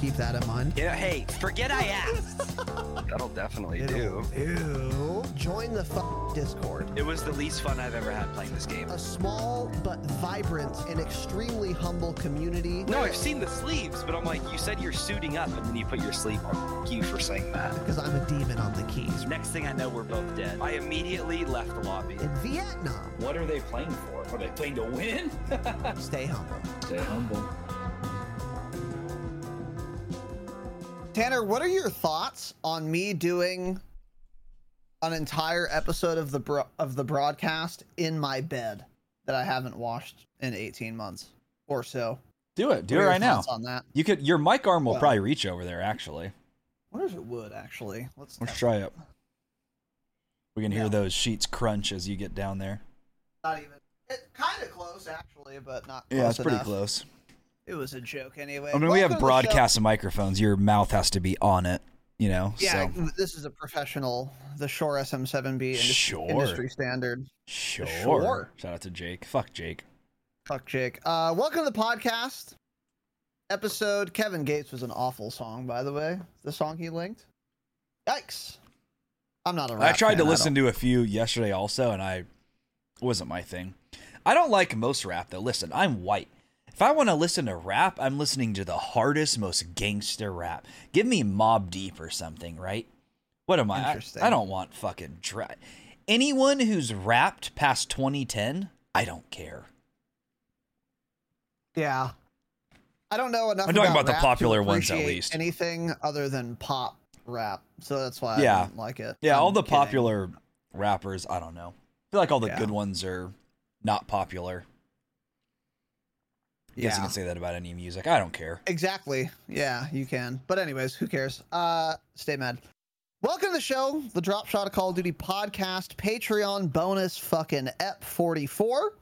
So keep that in mind. Yeah, hey, forget I asked. That'll definitely do. Ew. Join the f- Discord. It was the least fun I've ever had playing this game. A small but vibrant and extremely humble community. No, I've seen the sleeves, but I'm like, you said you're suiting up, and then you put your sleeve on. Thank you for saying that. Because I'm a demon on the keys. Next thing I know, we're both dead. I immediately left the lobby. In Vietnam. What are they playing for? Are they playing to win? Stay humble. Stay humble. Tanner, what are your thoughts on me doing an entire episode of the bro- of the broadcast in my bed that I haven't washed in 18 months or so? Do it. Do What it right now. On that, You could. Your mic arm will Well- probably reach over there. Actually, I wonder if it would actually. Let's let's try it. We can hear Yeah. those sheets crunch as you get down there. Not even. It kind of close actually, but not. Yeah, close it's pretty enough. It was a joke anyway. I mean, we have to the show. broadcast and microphones. Your mouth has to be on it. You know. Yeah, So. this is a professional, the Shure SM7B industry, Sure. industry standard. Sure. Sure. Shout out to Jake. Fuck Jake. Fuck Jake. Uh, welcome to the podcast episode. Kevin Gates was an awful song, by the way. The song he linked. Yikes. I'm not a rap I tried to listen to a few yesterday also, and I wasn't my thing. I don't like most rap though. Listen, I'm white. If I want to listen to rap, I'm listening to the hardest, most gangster rap. Give me Mobb Deep or something, right? What am I? I, Interesting. I don't want fucking dry. Anyone who's rapped past 2010, I don't care. Yeah. I don't know enough. I'm talking about the popular ones, at least. Anything other than pop rap, so that's why I Yeah. don't like it. Yeah, all I'm the kidding. popular rappers, I don't know. I feel like all the Yeah. good ones are not popular. I guess you Yeah. can say that about any music. I don't care. Exactly. Yeah, you can. But anyways, who cares? Uh stay mad. Welcome to the show, the Dropshot of Call of Duty podcast, Patreon bonus fucking EP 44.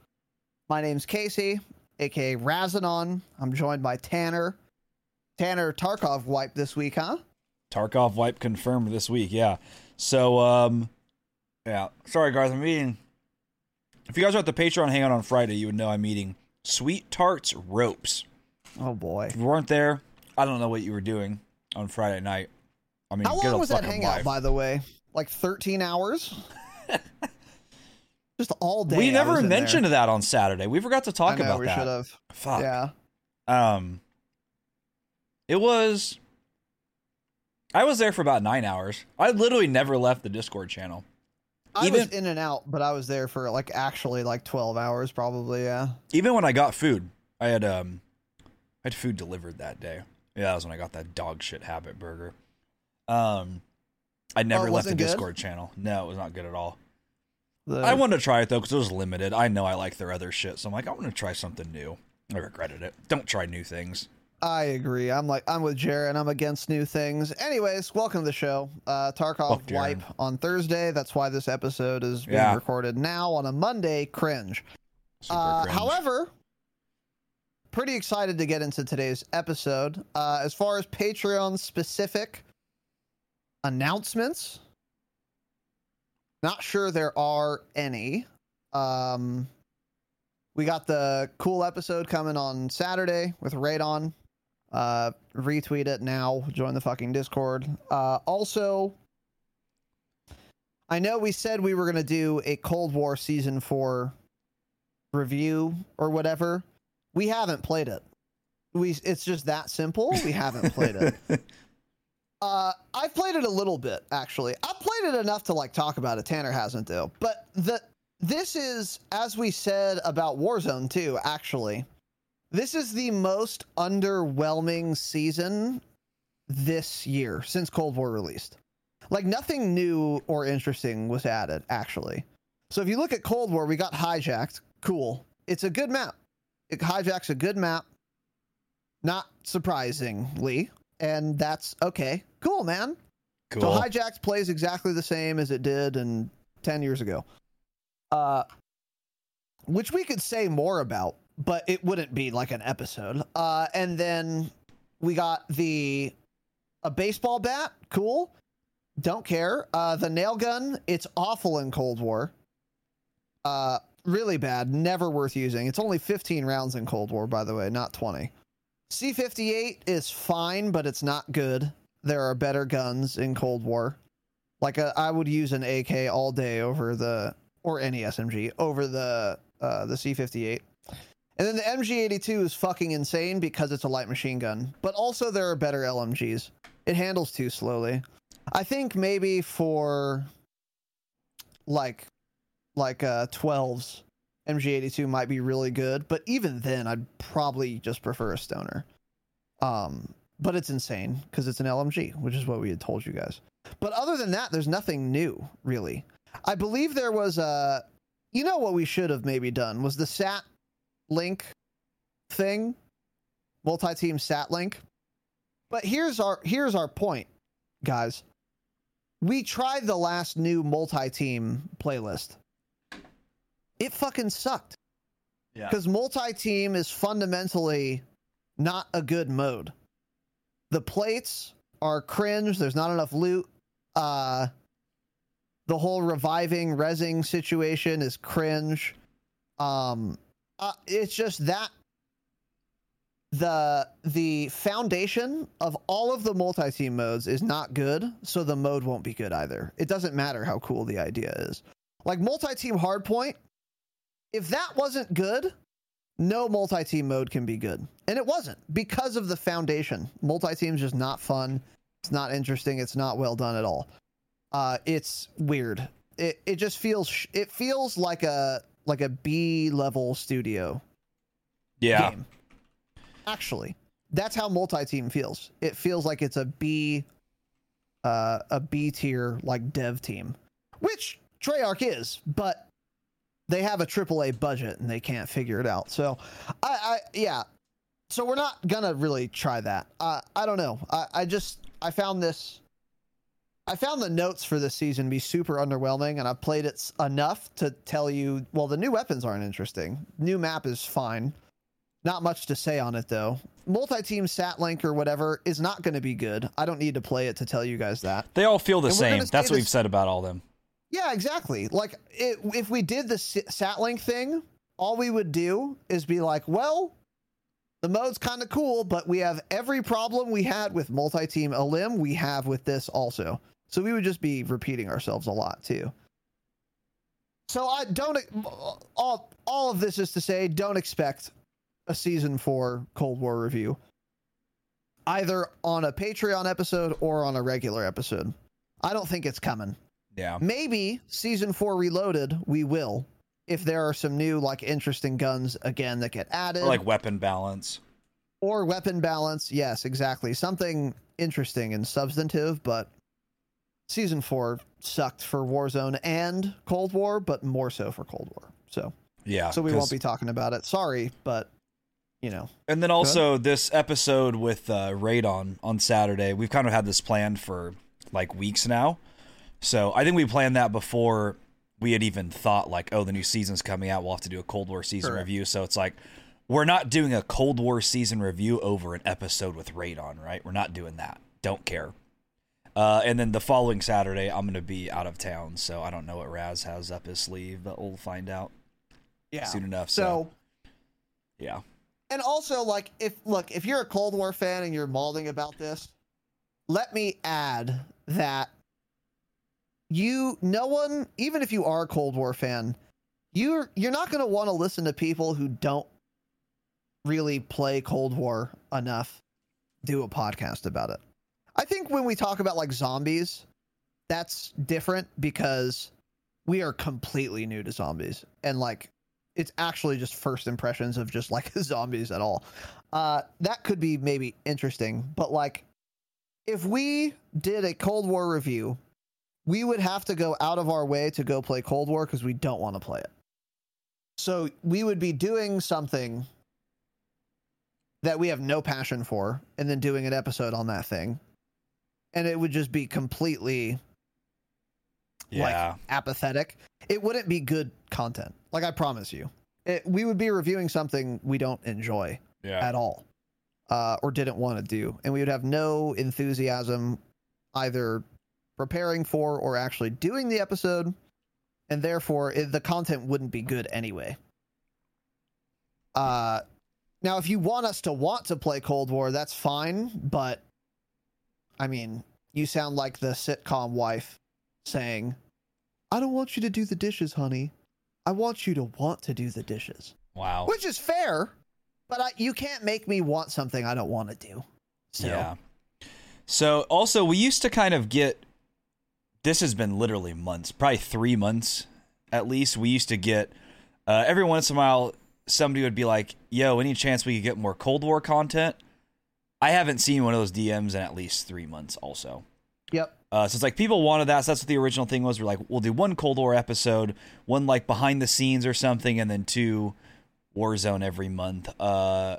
My name's Casey, aka Razinon. I'm joined by Tanner. Tanner Tarkov wiped this week, huh? Tarkov wipe confirmed this week. Yeah. So, um, yeah. Sorry, Garth. I'm eating. If you guys are at the Patreon hangout on Friday, you would know I'm eating Sweet Tarts Ropes. Oh boy. If you weren't there, I don't know what you were doing on Friday night. I mean, How long was that hangout, life. by the way? Like 13 hours? Just all day. we never mentioned there. that on Saturday. We forgot to talk I know, about we that. should have. Fuck. Yeah. Um, it was. I was there for about nine hours. I literally never left the Discord channel. I Even- was in and out, but I was there for like actually like 12 hours probably, yeah. Even when I got food, I had um, I had food delivered that day. Yeah, that was when I got that dog shit habit burger. Um, I never left the Oh, good? Discord channel. No, it was not good at all. The- I wanted to try it though because it was limited. I know I like their other shit, so I'm like, I want to try something new. I regretted it. Don't try new things. I agree. I'm like I'm with Jared. I'm against new things. Anyways, welcome to the show. Uh Tarkov Fuck wipe on Thursday. That's why this episode is being Yeah. recorded now on a Monday. Cringe. Uh, cringe. however, pretty excited to get into today's episode. Uh, as far as Patreon specific announcements, not sure there are any. Um, we got the cool episode coming on Saturday with Radon. Uh, retweet it now. Join the fucking Discord. Uh, also, I know we said we were going to do a Cold War season four review or whatever. We haven't played it. We it's just that simple. We haven't played it. Uh, I've played it a little bit actually. I've played it enough to like talk about it. Tanner hasn't though. But the this is as we said about Warzone too. Actually, this is the most underwhelming season this year since Cold War released. Like nothing new or interesting was added actually. So if you look at Cold War, we got hijacked. Cool. It's a good map. It hijacks a good map. Not surprisingly, and that's okay. Cool, man. Cool. So hijacked plays exactly the same as it did in 10 years ago. Uh which we could say more about, but it wouldn't be like an episode. Uh and then we got the a baseball bat, cool. Don't care. Uh the nail gun, it's awful in Cold War. Uh really bad, never worth using. It's only 15 rounds in Cold War by the way, not 20. C58 is fine, but it's not good. There are better guns in Cold War. Like a, I would use an AK all day over the or any SMG over the uh, the C58. And then the MG82 is fucking insane because it's a light machine gun. But also there are better LMGs. It handles too slowly. I think maybe for like like uh 12s MG82 might be really good, but even then I'd probably just prefer a stoner. Um but it's insane because it's an LMG, which is what we had told you guys. But other than that, there's nothing new, really. I believe there was a you know what we should have maybe done was the sat link thing, multi-team sat link. But here's our here's our point, guys. We tried the last new multi-team playlist. It fucking sucked. Yeah. Because multi-team is fundamentally not a good mode. The plates are cringe. There's not enough loot. Uh, the whole reviving resing situation is cringe. Um, uh, it's just that the the foundation of all of the multi-team modes is not good, so the mode won't be good either. It doesn't matter how cool the idea is. Like multi-team hardpoint, if that wasn't good, no multi-team mode can be good. And it wasn't because of the foundation. Multi-team's just not fun. It's not interesting. It's not well done at all. Uh, it's weird. It it just feels it feels like a like a B level studio Yeah. game. Actually, that's how multi-team feels. It feels like it's a B uh a B tier like dev team, which Treyarch is, but they have a AAA budget and they can't figure it out. So, I, I yeah. So we're not gonna really try that. Uh, I don't know. I, I just I found this. I found the notes for this season to be super underwhelming, and I've played it enough to tell you. Well, the new weapons aren't interesting. New map is fine. Not much to say on it though. Multi-team sat link or whatever is not going to be good. I don't need to play it to tell you guys that. They all feel the And same. That's what we've said about all them. Yeah, exactly. Like it, if we did the s- Satlink thing, all we would do is be like, well, the mode's kind of cool, but we have every problem we had with multi-team Elim, we have with this also. So we would just be repeating ourselves a lot too. So I don't all all of this is to say don't expect a season 4 Cold War review either on a Patreon episode or on a regular episode. I don't think it's coming. Yeah. Maybe season four reloaded, we will. If there are some new, like, interesting guns again that get added. Or like weapon balance. or weapon balance. Yes, exactly. Something interesting and substantive, but season four sucked for Warzone and Cold War, but more so for Cold War. So, Yeah. so we won't be talking about it. Sorry, but, you know. And then also this episode with uh, Radon on Saturday, we've kind of had this planned for like weeks now. So I think we planned that before we had even thought like, oh, the new season's coming out. We'll have to do a Cold War season Correct. review. So it's like we're not doing a Cold War season review over an episode with Radon, right? We're not doing that. Don't care. Uh, and then the following Saturday, I'm going to be out of town, so I don't know what Raz has up his sleeve, but we'll find out Yeah. soon enough. So, So, yeah. and also like if look, if you're a Cold War fan and you're malding about this, let me add that you no one even if you are a Cold War fan, you're you're not going to want to listen to people who don't really play Cold War enough do a podcast about it. I think when we talk about like zombies, that's different because we are completely new to zombies and like it's actually just first impressions of just like zombies at all. Uh that could be maybe interesting, but like if we did a Cold War review, we would have to go out of our way to go play Cold War because we don't want to play it. So we would be doing something that we have no passion for and then doing an episode on that thing. And it would just be completely Yeah. like apathetic. It wouldn't be good content. Like I promise you. It, we would be reviewing something we don't enjoy yeah. at all uh, or didn't want to do. And we would have no enthusiasm either preparing for or actually doing the episode. And therefore, it, the content wouldn't be good anyway. Uh, now, if you want us to want to play Cold War, that's fine. But I mean, you sound like the sitcom wife saying, I don't want you to do the dishes, honey. I want you to want to do the dishes. Wow. Which is fair, but I, you can't make me want something I don't want to do. So, Yeah. So also we used to kind of get this has been literally months, probably 3 months at least. We used to get uh, every once in a while somebody would be like, "Yo, any chance we could get more Cold War content?" I haven't seen one of those DMs in at least 3 months also. Yep. Uh, so it's like people wanted that. So that's what the original thing was. We're like, we'll do one Cold War episode, one like behind the scenes or something, and then two Warzone every month. Uh,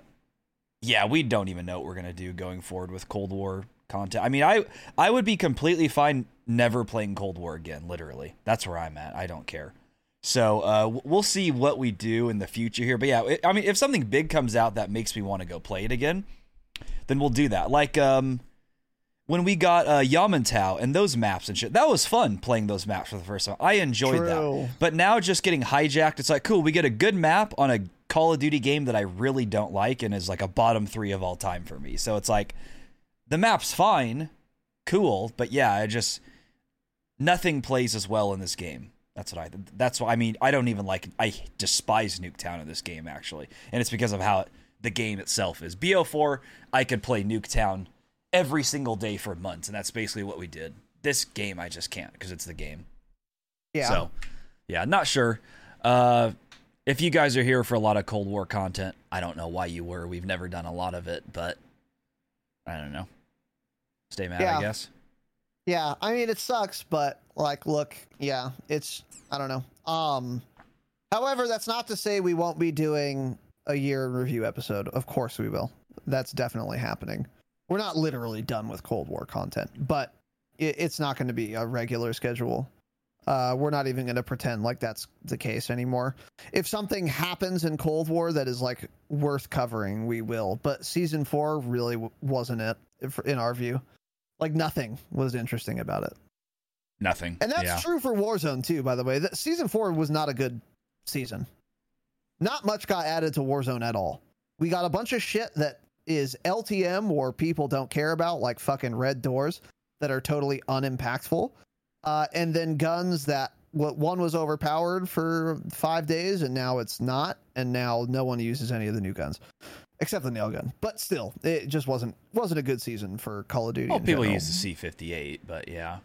yeah, we don't even know what we're gonna do going forward with Cold War content. I mean, I I would be completely fine never playing Cold War again. Literally, that's where I'm at. I don't care. So uh, we'll see what we do in the future here. But yeah, it, I mean, if something big comes out that makes me want to go play it again, then we'll do that. Like um, when we got uh, Yamantau and those maps and shit, that was fun playing those maps for the first time. I enjoyed True. that. But now just getting hijacked, it's like cool. We get a good map on a Call of Duty game that I really don't like and is like a bottom three of all time for me. So it's like the map's fine, cool, but yeah, I just nothing plays as well in this game. That's what I. That's why I mean I don't even like. I despise Nuketown in this game actually, and it's because of how the game itself is. BO4, I could play Nuketown every single day for months, and that's basically what we did. This game, I just can't because it's the game. Yeah. So, yeah, not sure. Uh, if you guys are here for a lot of Cold War content, I don't know why you were. We've never done a lot of it, but I don't know. Stay mad, Yeah. I guess. Yeah, I mean it sucks, but like look, yeah, it's I don't know. Um however, that's not to say we won't be doing a year in review episode. Of course we will. That's definitely happening. We're not literally done with Cold War content, but it, it's not going to be a regular schedule. Uh, we're not even going to pretend like that's the case anymore. If something happens in Cold War that is like worth covering, we will. But season four really w- wasn't it, if- in our view. Like nothing was interesting about it. Nothing. And that's yeah. true for Warzone too, by the way. That season four was not a good season. Not much got added to Warzone at all. We got a bunch of shit that is LTM or people don't care about, like fucking red doors that are totally unimpactful. Uh, and then guns that what one was overpowered for five days and now it's not, and now no one uses any of the new guns. Except the nail gun. But still, it just wasn't wasn't a good season for Call of Duty. Well, people general. use the C58, but yeah.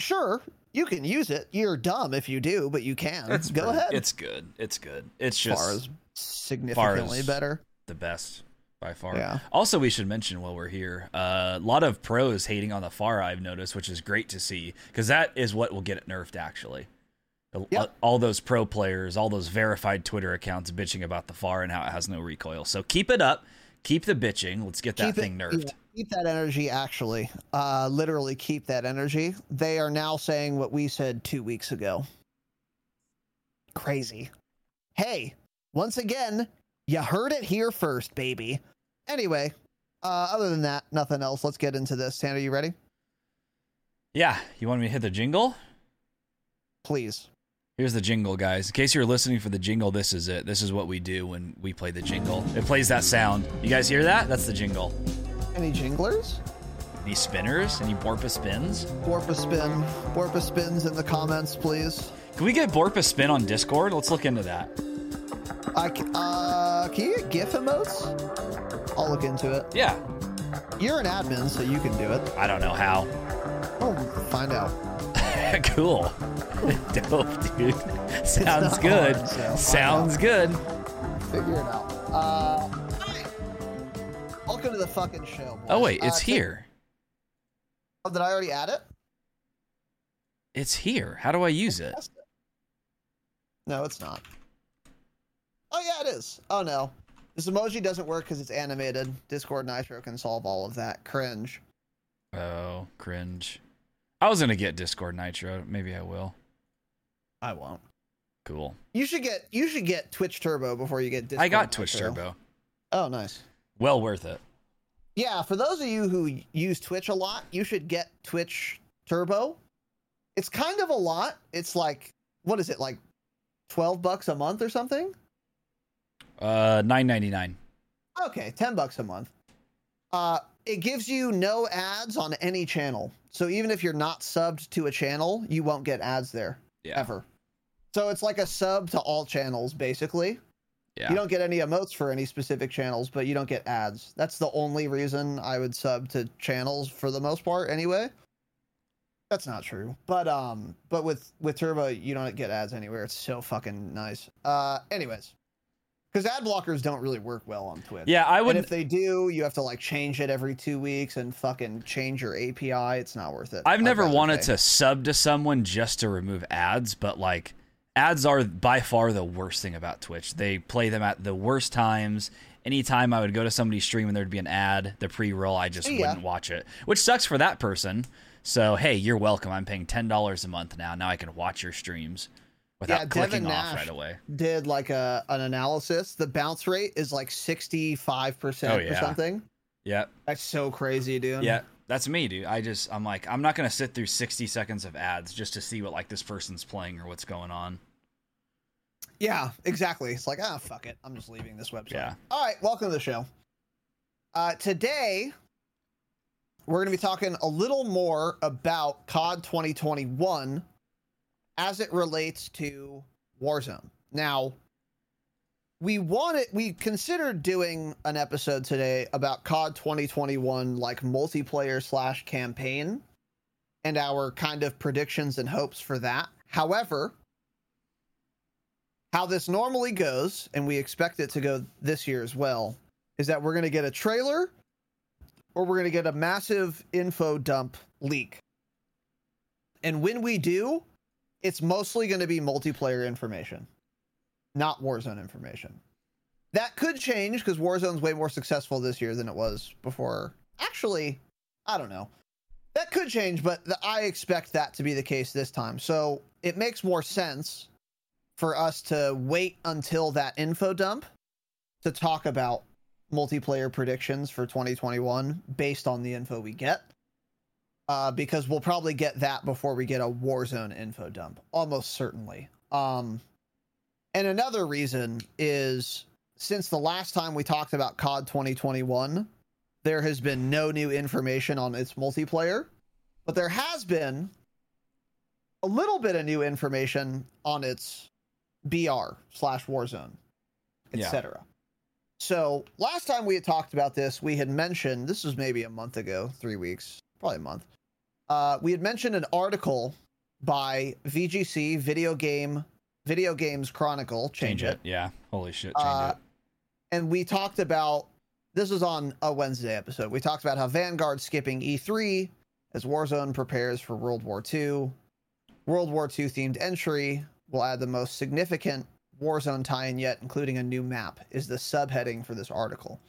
Sure, you can use it. You're dumb if you do, but you can. It's Go pretty- ahead. It's good. It's good. It's just far as significantly as- better. the best by far. Yeah. Also, we should mention while we're here, uh, a lot of pros hating on the far. I've noticed, which is great to see, because that is what will get it nerfed. Actually, Yep. all those pro players, all those verified Twitter accounts bitching about the far and how it has no recoil. So keep it up. Keep the bitching. Let's get that Keep thing nerfed. keep that energy. Actually, uh, literally keep that energy. They are now saying what we said two weeks ago. Crazy. Hey, Once again, you heard it here first, baby. Anyway, uh, other than that, nothing else. Let's get into this. Tanner, you ready? Yeah, you want me to hit the jingle? Please. Here's the jingle, guys. In case you're listening for the jingle, this is it. This is what we do when we play the jingle. It plays that sound. You guys hear that? That's the jingle. Any jinglers? Any spinners? Any Borpa spins? Borpa spin. Borpa spins in the comments, please. Can we get Borpa spin on Discord? Let's look into that. I c- uh, can you get GIF emotes? I'll look into it. Yeah. You're an admin, so you can do it. I don't know how. Oh, find out. cool. Dope, dude. Sounds good. hard, so Sounds good. Figure it out. Uh, welcome to the fucking show. Boys. Oh wait, Uh, it's to- here. Oh, did I already add it? It's here. How do I use it? No, it's not. Oh yeah, it is. Oh no, this emoji doesn't work because it's animated. Discord Nitro can solve all of that. Cringe. Oh, cringe. I was gonna get Discord Nitro. Maybe I will. I won't. Cool. You should get you should get Twitch Turbo before you get. Discord I got Twitch Nitro. Turbo. Oh, nice. Well worth it. Yeah, for those of you who use Twitch a lot, you should get Twitch Turbo. It's kind of a lot. It's like what is it like, twelve bucks a month or something? Uh, nine ninety nine. Okay, 10 bucks a month. Uh, it gives you no ads on any channel. So even if you're not subbed to a channel, you won't get ads there Yeah. ever. So it's like a sub to all channels, basically. Yeah. You don't get any emotes for any specific channels, but you don't get ads. That's the only reason I would sub to channels for the most part, anyway. That's not true, but um, but with with Turbo, you don't get ads anywhere. It's so fucking nice. Uh, anyways, because ad blockers don't really work well on Twitch. Yeah, I would. And if they do, you have to like change it every two weeks and fucking change your API. It's not worth it. I've I'd never wanted pay. to sub to someone just to remove ads, but like ads are by far the worst thing about Twitch. They play them at the worst times. Anytime I would go to somebody's stream and there'd be an ad, the pre-roll, I just Yeah. wouldn't watch it, which sucks for that person. So hey, you're welcome. I'm paying ten dollars a month now. Now I can watch your streams without yeah, clicking Devin off Nash right away. did like a an analysis. The bounce rate is like sixty five percent Oh, or something. Yep. That's so crazy, dude. Yeah, that's me, dude. I just I'm like I'm not gonna sit through 60 seconds of ads just to see what like this person's playing or what's going on. Yeah, exactly. It's like, ah, fuck it. I'm just leaving this website. Yeah. All right, welcome to the show. Uh, today, we're going to be talking a little more about COD 2021 as it relates to Warzone. Now, we wanted, we considered doing an episode today about COD 2021, like multiplayer slash campaign, and our kind of predictions and hopes for that. However, how this normally goes, and we expect it to go this year as well, is that we're going to get a trailer or we're going to get a massive info dump leak. And when we do, it's mostly going to be multiplayer information, not Warzone information. That could change because Warzone's way more successful this year than it was before. Actually, I don't know. That could change, but the, I expect that to be the case this time. So it makes more sense for us to wait until that info dump to talk about multiplayer predictions for 2021 based on the info we get. Uh, because we'll probably get that before we get a Warzone info dump, almost certainly. Um, and another reason is since the last time we talked about COD 2021, there has been no new information on its multiplayer, but there has been a little bit of new information on its BR slash Warzone, Yeah. etc. So last time we had talked about this, we had mentioned this was maybe a month ago, three weeks, probably a month. Uh, we had mentioned an article by VGC Video Game Video Games Chronicle. Change, Change it. Yeah. Holy shit. Change uh, it. and we talked about this was on a Wednesday episode. We talked about how Vanguard skipping E3 as Warzone prepares for World War II. World War II themed entry will add the most significant Warzone tie-in yet, including a new map, is the subheading for this article.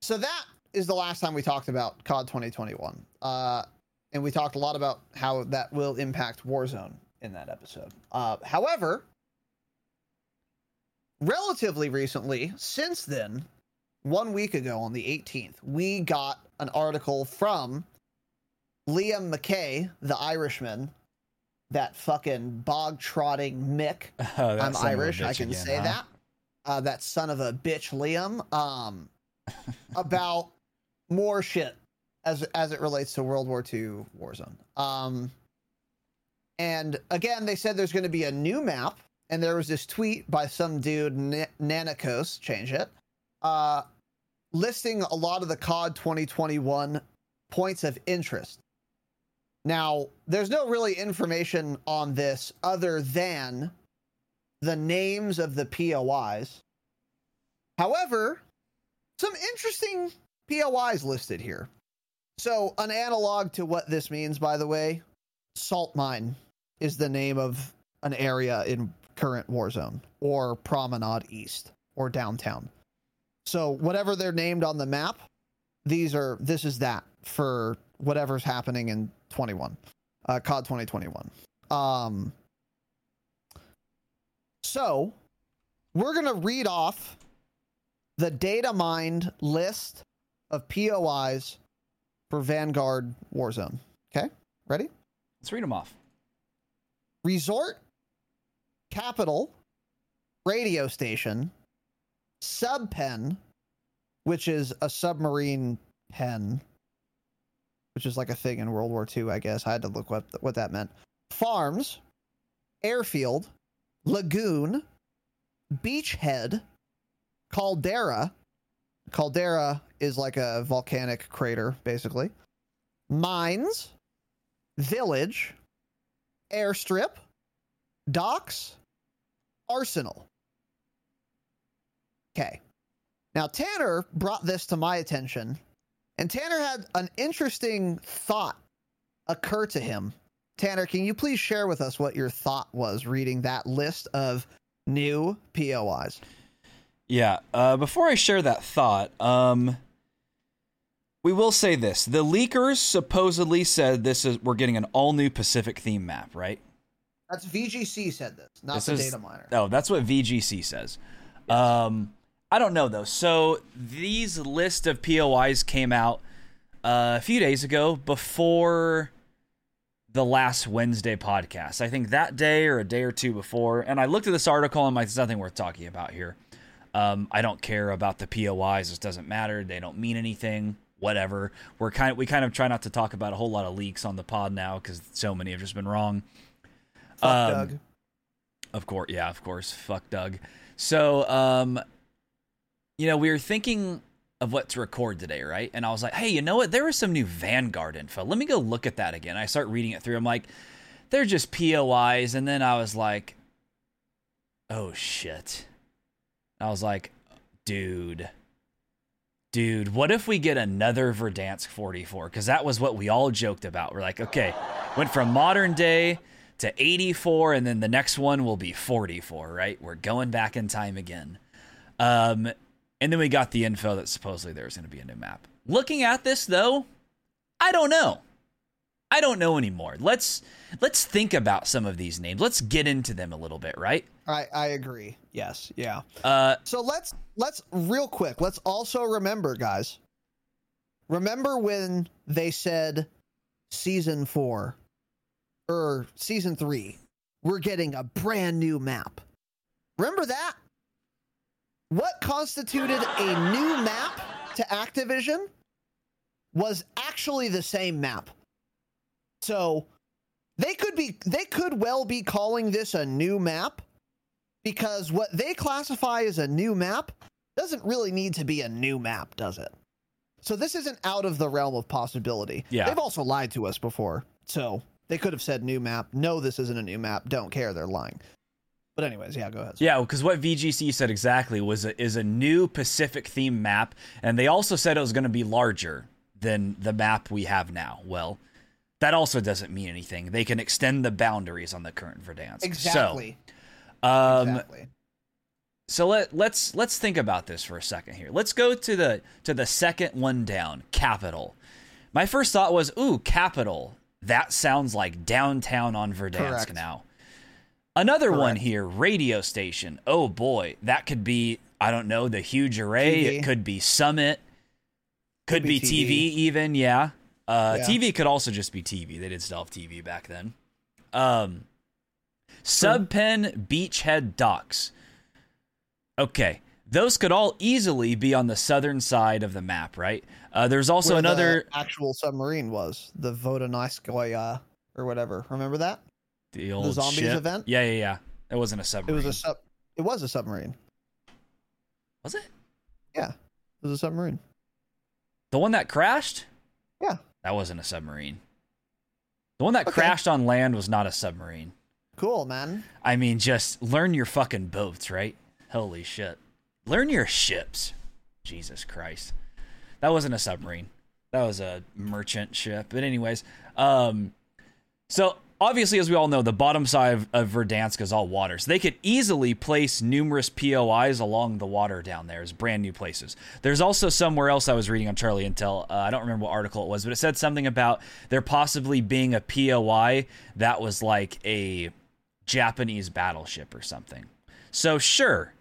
So that is the last time we talked about COD 2021. Uh, and we talked a lot about how that will impact Warzone in that episode. Uh, however, relatively recently, since then, one week ago on the 18th, we got an article from Liam McKay, the Irishman, that fucking bog trotting Mick. Oh, I'm son of a Irish, I can again, say huh? that. Uh, that son of a bitch, Liam. Um, about more shit as as it relates to World War II Warzone. Um, and again, they said there's going to be a new map, and there was this tweet by some dude, N- Nanakos, change it, uh, listing a lot of the COD 2021 points of interest. Now, there's no really information on this other than the names of the POIs. However, some interesting POIs listed here. So, an analog to what this means, by the way, Salt Mine is the name of an area in current Warzone, or Promenade East, or downtown. So, whatever they're named on the map, these are this is that for whatever's happening in 21, uh, COD 2021. Um, so, we're gonna read off the data mined list of POIs for Vanguard Warzone. Okay, ready? Let's read them off. Resort, capital, radio station, sub pen, which is a submarine pen, which is like a thing in World War II, I guess. I had to look what what that meant. Farms, airfield, lagoon, beachhead, caldera. Caldera is like a volcanic crater, basically. Mines, village, airstrip, docks, arsenal. Okay. Now, Tanner brought this to my attention, and Tanner had an interesting thought occur to him. Tanner, can you please share with us what your thought was reading that list of new POIs? Yeah. Uh, before I share that thought, um, we will say this: the leakers supposedly said this is we're getting an all new Pacific theme map, right? That's VGC said this, not This the is- data miner. Oh, that's what VGC says. Um, I don't know though. So these list of POIs came out uh, a few days ago before the last Wednesday podcast. I think that day or a day or two before. And I looked at this article and I'm like, there's nothing worth talking about here. Um, I don't care about the POIs. This doesn't matter. They don't mean anything. Whatever. We're kind of we kind of try not to talk about a whole lot of leaks on the pod now because so many have just been wrong. Fuck Um, Doug. Of course, yeah, of course. Fuck Doug. So, um, you know, we were thinking of what to record today, right? And I was like, hey, you know what? There was some new Vanguard info. Let me go look at that again. I start reading it through. I'm like, they're just POIs. And then I was like, oh shit. I was like, dude. Dude, what if we get another Verdansk 44? Because that was what we all joked about. We're like, okay, went from modern day to 84, and then the next one will be 44, right? We're going back in time again. Um, and then we got the info that supposedly there's going to be a new map. Looking at this, though, I don't know. I don't know anymore. Let's let's think about some of these names. Let's get into them a little bit, right? I I agree. Yes, yeah. Uh, So let's let's real quick. Let's also remember, guys. Remember when they said season four or season three, we're getting a brand new map. Remember that? What constituted a new map to Activision was actually the same map. So they could be they could well be calling this a new map because what they classify as a new map doesn't really need to be a new map, does it? So this isn't out of the realm of possibility. Yeah. They've also lied to us before. So they could have said new map. No, this isn't a new map. Don't care. They're lying. But anyways, yeah, go ahead. Yeah, because what VGC said exactly was a, is a new Pacific theme map, and they also said it was going to be larger than the map we have now. Well, that also doesn't mean anything. They can extend the boundaries on the current Verdansk. Exactly. So, um, exactly. so let let's let's think about this for a second here. Let's go to the to the second one down, Capital. My first thought was, ooh, Capital. That sounds like downtown on Verdansk Correct. now. Another one here, radio station. Oh boy, that could be I don't know the huge array. TV. It could be Summit. Could, Could be, be TV. TV. even. Yeah. Uh, Yeah. TV could also just be TV. They did still have TV back then. Um, Subpen Beachhead Docks. Okay, those could all easily be on the southern side of the map, right? Uh, there's also Where the another actual submarine was the Vodonaiskoye or whatever. Remember that? the old zombies ship. event? Yeah, yeah, yeah. It wasn't a submarine. It was a sub. It was a submarine. Was it Yeah, it was a submarine. the one that crashed? Yeah. That wasn't a submarine. The one that Okay. crashed on land was not a submarine. Cool, man. I mean, just learn your fucking boats, right? Holy shit. Learn your ships. Jesus Christ. That wasn't a submarine. That was a merchant ship. But anyways, um so obviously as we all know, the bottom side of, of Verdansk is all water. So they could easily place numerous POIs along the water down there brand new places. There's also somewhere else I was reading on Charlie Intel. Uh, I don't remember what article it was, but it said something about there possibly being a POI that was like a Japanese battleship or something. So sure,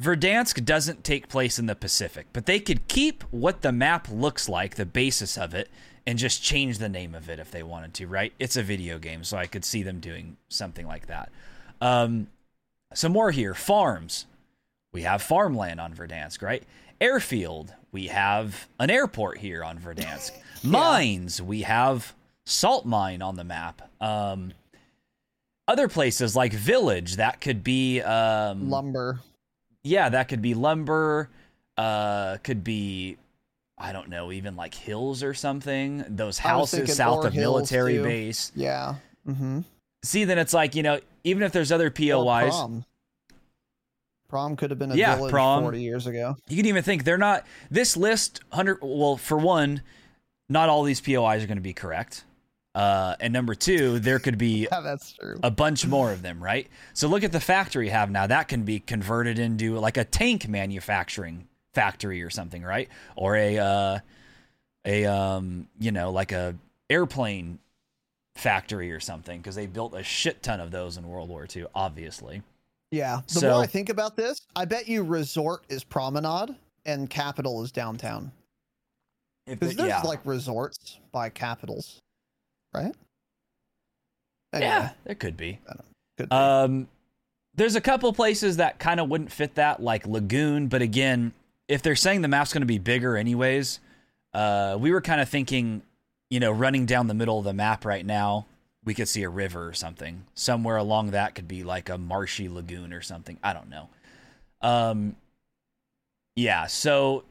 Verdansk doesn't take place in the Pacific, but they could keep what the map looks like, the basis of it, and just change the name of it if they wanted to, right? It's a video game, so I could see them doing something like that. Um, some more here. Farms. We have farmland on Verdansk, right? Airfield. We have an airport here on Verdansk. Mines. We have salt mine on the map. Um, other places like village that could be um, Lumber. yeah, that could be lumber. Uh, could be, I don't know, even like hills or something. Those houses south of military too. base. Yeah. Mm-hmm. See, then it's like you know, even if there's other POIs, prom. Prom could have been a Yeah, village prom. 40 years ago. you can even think they're not. This list, hundred. Well, for one, not all these POIs are going to be correct. Uh, and number two, there could be Yeah, that's true. a bunch more of them, right? So look at the factory you have now. That can be converted into like a tank manufacturing factory or something, right? Or a uh, a um, you know, like a airplane factory or something because they built a shit ton of those in World War II, obviously. Yeah. The So- more I think about this, I bet you resort is promenade and capital is downtown. If Because there's yeah. like resorts by capitals, right? Anyway, yeah, there could be. could be. Um, there's a couple places that kind of wouldn't fit that, like Lagoon. But again, if they're saying the map's going to be bigger, anyways, uh, we were kind of thinking, you know, running down the middle of the map right now, we could see a river or something. Somewhere along that could be like a marshy lagoon or something. I don't know. Um, yeah. So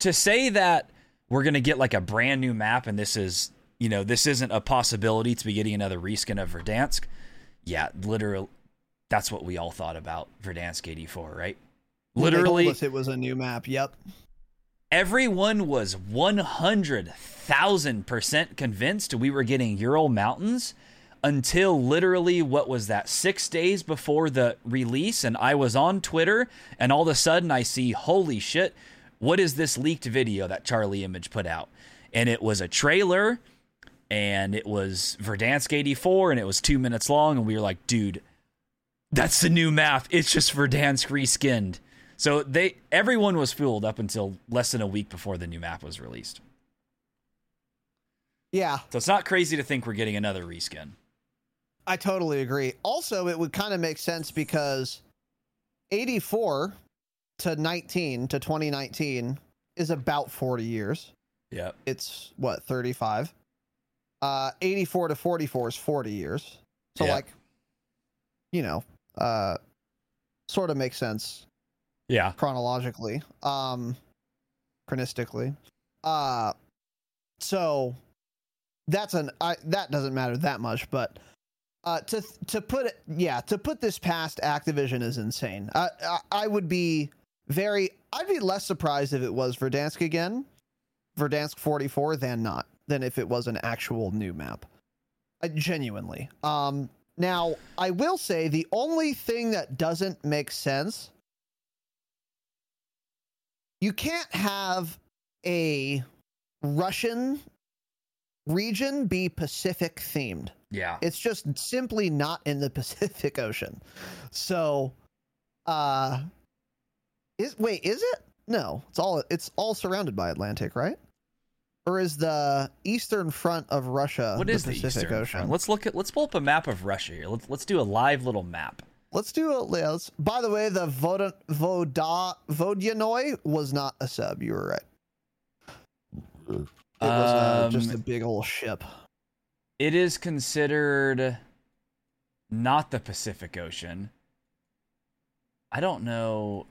to say that we're going to get like a brand new map and this is, you know, this isn't a possibility to be getting another reskin of Verdansk. Yeah, literally, that's what we all thought about Verdansk 84, right? When they told Literally, it was a new map. Yep. everyone was 100,000% convinced we were getting Ural Mountains until literally, what was that, six days before the release. And I was on Twitter, and all of a sudden I see, holy shit, what is this leaked video that Charlie Image put out? And it was a trailer, and it was Verdansk 84, and it was two minutes long. And we were like, dude, that's the new map. It's just Verdansk reskinned. So they everyone was fooled up until less than a week before the new map was released. Yeah, So it's not crazy to think we're getting another reskin. I totally agree. Also, it would kind of make sense because 84 to 19 to 2019 is about 40 years. Yeah. It's what, 35? Uh 84 to 44 is 40 years. So Yeah. like you know, uh sort of makes sense Yeah. chronologically, um chronistically. Uh so that's an I that doesn't matter that much, but uh to to put it yeah, to put this past Activision is insane. I I, I would be very I'd be less surprised if it was Verdansk again, Verdansk 44 than not than if it was an actual new map. I, genuinely. Um now, I will say the only thing that doesn't make sense you can't have a Russian region be Pacific themed. Yeah. It's just simply not in the Pacific Ocean. So, uh, is wait, is it? No, it's all it's all surrounded by Atlantic, right? Or is the eastern front of Russia What is the, Pacific Eastern Ocean? Front? Let's look at let's pull up a map of Russia here. Let's let's do a live little map. Let's do a let's. By the way, the Voda, Voda Vodyanoi was not a sub. You were right. It was uh, just a Um, big old ship. It is considered not the Pacific Ocean. I don't know.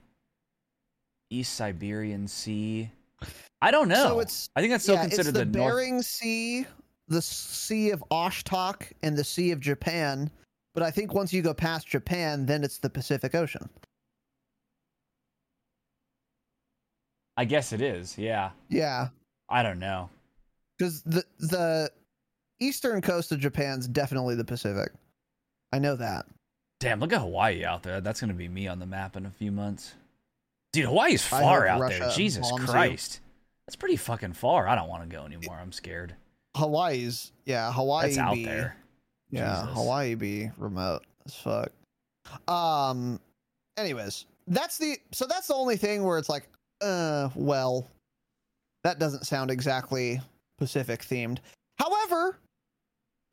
East Siberian Sea. I don't know. So it's I think that's still yeah, considered it's the, the, North. Bering Sea, the Sea of Oshtok, and the Sea of Japan. But I think once you go past Japan, then it's the Pacific Ocean. I guess it is. Yeah. Yeah, I don't know. because the the eastern coast of Japan's definitely the Pacific. I know that. Damn, look at Hawaii out there. That's gonna be me on the map in a few months. Dude, Hawaii's far out Russia there. Jesus. Christ. That's pretty fucking far. I don't want to go anymore. I'm scared. Hawaii's yeah, Hawaii That's out be, there. Yeah, Jesus. Hawaii be remote as fuck. Um anyways, that's the so that's the only thing where it's like, uh, well, that doesn't sound exactly Pacific themed. However,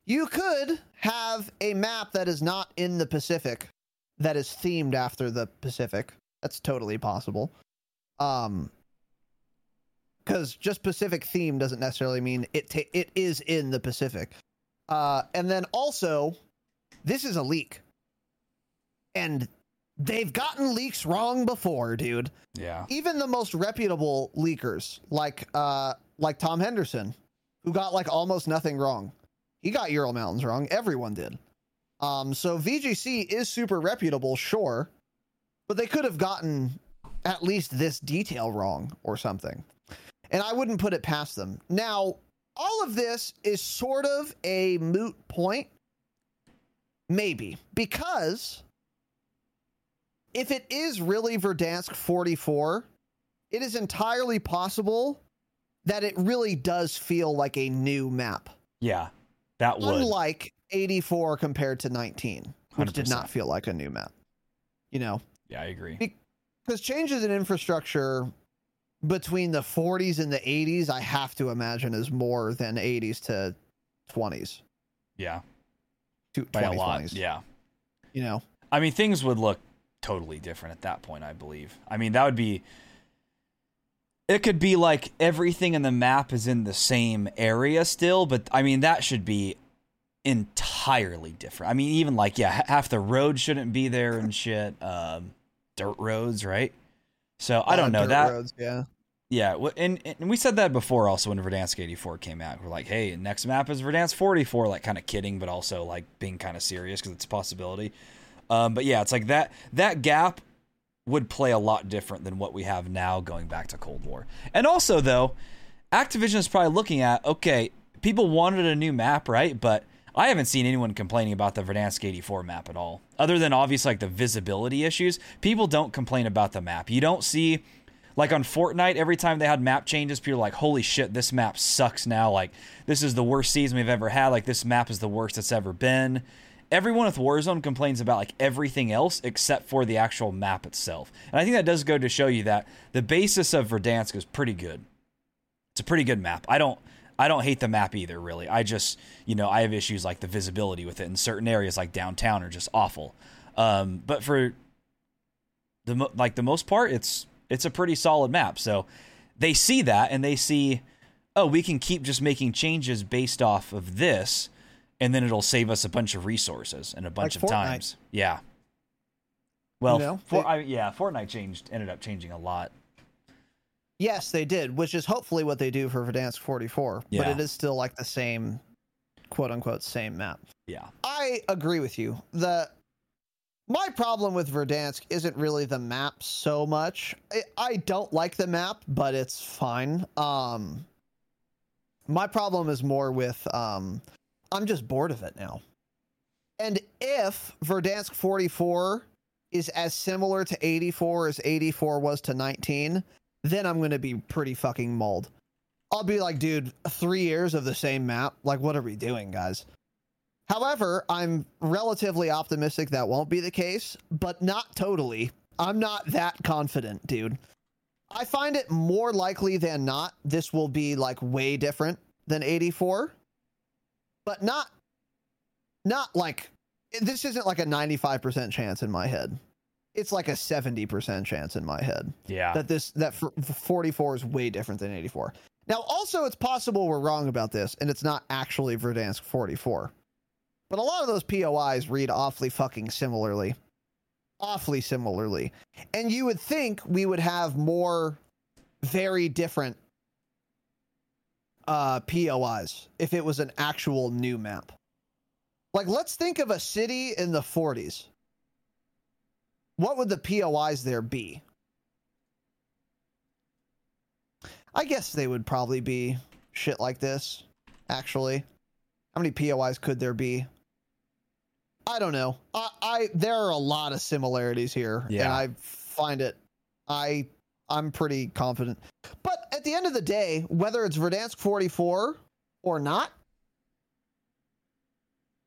you could have a map that is not in the Pacific that is themed after the Pacific. That's totally possible. Um because just Pacific theme doesn't necessarily mean it ta- it is in the Pacific. Uh, and then also, this is a leak, and they've gotten leaks wrong before, dude. Yeah. Even the most reputable leakers, like uh, like Tom Henderson, who got like almost nothing wrong. He got Ural Mountains wrong. Everyone did. Um, so VGC is super reputable, sure, but they could have gotten at least this detail wrong or something. And I wouldn't put it past them. Now, all of this is sort of a moot point. Maybe. Because if it is really Verdansk 44, it is entirely possible that it really does feel like a new map. Yeah. That would. Unlike 84 compared to 19, which did 100%. not feel like a new map. You know, yeah, I agree. because changes in infrastructure between the 40s and the 80s, I have to imagine is more than 80s to 20s. Yeah. To By a 20s, lot. 20s. Yeah. You know, I mean, things would look totally different at that point, I believe. I mean, that would be. It could be like everything in the map is in the same area still, but I mean, that should be entirely different. I mean, even like, yeah, half the road shouldn't be there and shit. Um, dirt roads, right? So I don't know that. roads, yeah. Yeah, and, and we said that before also when Verdansk 84 came out. We're like, hey, next map is Verdansk 44, like kind of kidding, but also like being kind of serious because it's a possibility. Um, but yeah, it's like that that gap would play a lot different than what we have now going back to Cold War. And also though, Activision is probably looking at okay, people wanted a new map, right? But I haven't seen anyone complaining about the Verdansk 84 map at all. Other than obviously like the visibility issues, people don't complain about the map. You don't see like on Fortnite, every time they had map changes, people are like, "Holy shit, this map sucks now! Like, this is the worst season we've ever had. Like, this map is the worst it's ever been." Everyone with Warzone complains about like everything else except for the actual map itself, and I think that does go to show you that the basis of Verdansk is pretty good. It's a pretty good map. I don't, I don't hate the map either. Really, I just, you know, I have issues like the visibility with it in certain areas, like downtown, are just awful. Um, but for the like the most part, it's it's a pretty solid map. So they see that and they see, oh, we can keep just making changes based off of this, and then it'll save us a bunch of resources and a bunch Like of Fortnite. times. Yeah. Well, You know, for, they- I, yeah, Fortnite changed, ended up changing a lot. Yes, they did, which is hopefully what they do for Verdansk 44. But it is still like the same, quote unquote, same map. Yeah. I agree with you. The my problem with Verdansk isn't really the map so much. I, I don't like the map, but it's fine. Um, my problem is more with um, I'm just bored of it now. And if Verdansk 44 is as similar to 84 as 84 was to 19, then I'm to be pretty fucking mauled. I'll be like, dude, three years of the same map. Like, what are we doing, guys? However, I'm relatively optimistic that won't be the case, but not totally. I'm not that confident, dude. I find it more likely than not this will be like way different than 84, but not not like this isn't like a 95% chance in my head. It's like a 70% chance in my head. Yeah. That this that 44 is way different than 84. Now, also it's possible we're wrong about this and it's not actually Verdansk 44. But a lot of those POIs read awfully fucking similarly. Awfully similarly. And you would think we would have more very different uh, POIs if it was an actual new map. Like, let's think of a city in the 40s. What would the POIs there be? I guess they would probably be shit like this, actually. How many POIs could there be? I don't know. I, I there are a lot of similarities here, Yeah. and I find it. I I'm pretty confident. But at the end of the day, whether it's Verdansk 44 or not,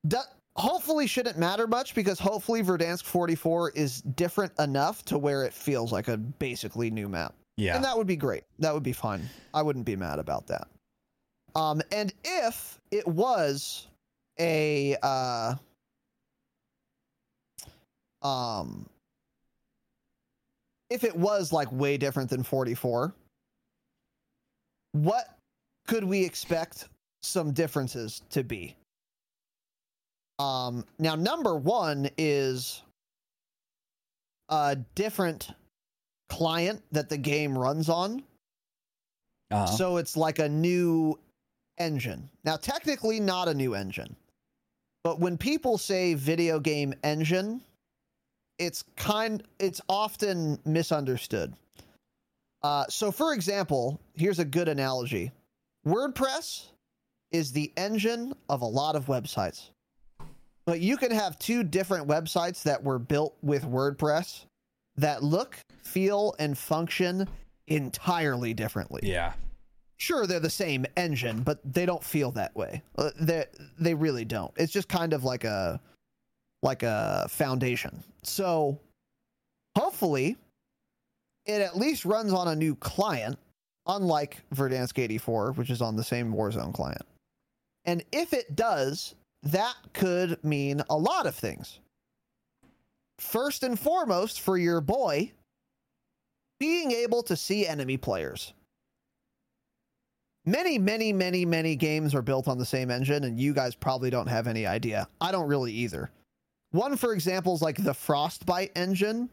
that hopefully shouldn't matter much because hopefully Verdansk 44 is different enough to where it feels like a basically new map. Yeah. And that would be great. That would be fine. I wouldn't be mad about that. Um, and if it was a uh, um, if it was like way different than 44, what could we expect some differences to be? Um, now, number one is a different client that the game runs on. Uh-huh. So it's like a new engine. Now, technically, not a new engine. But when people say video game engine, it's kind it's often misunderstood. Uh, so for example, here's a good analogy. WordPress is the engine of a lot of websites. But you can have two different websites that were built with WordPress that look, feel, and function entirely differently. Yeah. Sure, they're the same engine, but they don't feel that way. Uh, they they really don't. It's just kind of like a like a foundation. So hopefully it at least runs on a new client, unlike Verdansk 84, which is on the same Warzone client. And if it does, that could mean a lot of things. First and foremost, for your boy, being able to see enemy players. Many, many, many, many games are built on the same engine, and you guys probably don't have any idea. I don't really either. One, for example, is like the Frostbite engine.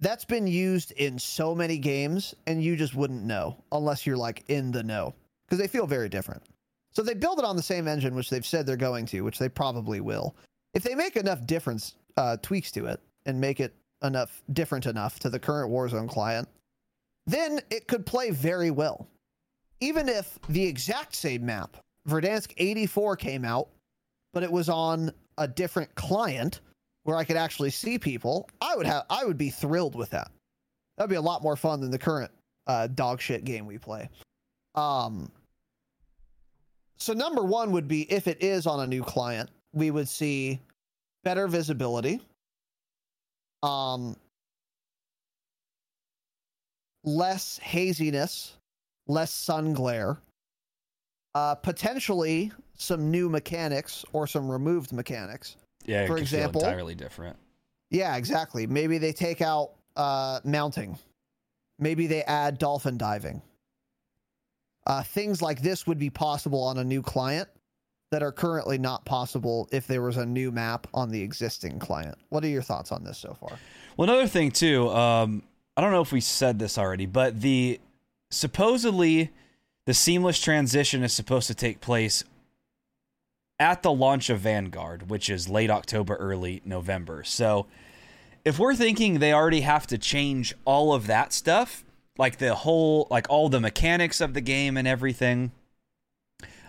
That's been used in so many games, and you just wouldn't know unless you're like in the know because they feel very different. So they build it on the same engine, which they've said they're going to, which they probably will. If they make enough difference uh, tweaks to it and make it enough different enough to the current Warzone client, then it could play very well. Even if the exact same map, Verdansk 84 came out, but it was on a different client where I could actually see people, I would have I would be thrilled with that. That'd be a lot more fun than the current uh, dog shit game we play. Um, so number one would be if it is on a new client, we would see better visibility, um, less haziness, less sun glare, uh, potentially some new mechanics or some removed mechanics. Yeah, for example, entirely different. yeah, exactly. Maybe they take out uh, mounting. Maybe they add dolphin diving. Uh, things like this would be possible on a new client that are currently not possible if there was a new map on the existing client. What are your thoughts on this so far? Well, another thing too. Um, I don't know if we said this already, but the supposedly the seamless transition is supposed to take place at the launch of Vanguard, which is late October, early November. So, if we're thinking they already have to change all of that stuff, like the whole, like all the mechanics of the game and everything,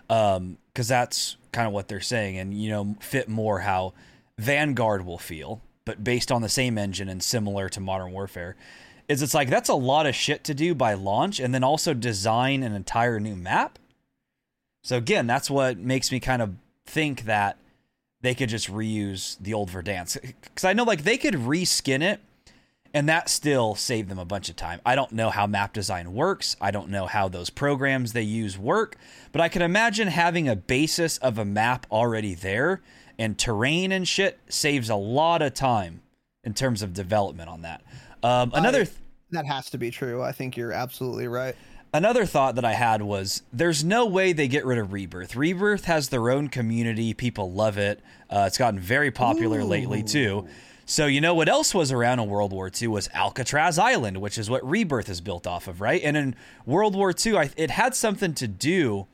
um, because that's kind of what they're saying, and you know, fit more how Vanguard will feel, but based on the same engine and similar to Modern Warfare, is it's like that's a lot of shit to do by launch, and then also design an entire new map. So again, that's what makes me kind of think that they could just reuse the old Verdansk because I know like they could reskin it and that still saved them a bunch of time. I don't know how map design works. I don't know how those programs they use work, but I can imagine having a basis of a map already there and terrain and shit saves a lot of time in terms of development on that. Um, another th- that has to be true. I think you're absolutely right. Another thought that I had was there's no way they get rid of Rebirth. Rebirth has their own community. People love it. Uh, it's gotten very popular Ooh. lately, too. So, you know what else was around in World War II was Alcatraz Island, which is what Rebirth is built off of, right? And in World War II, I, it had something to do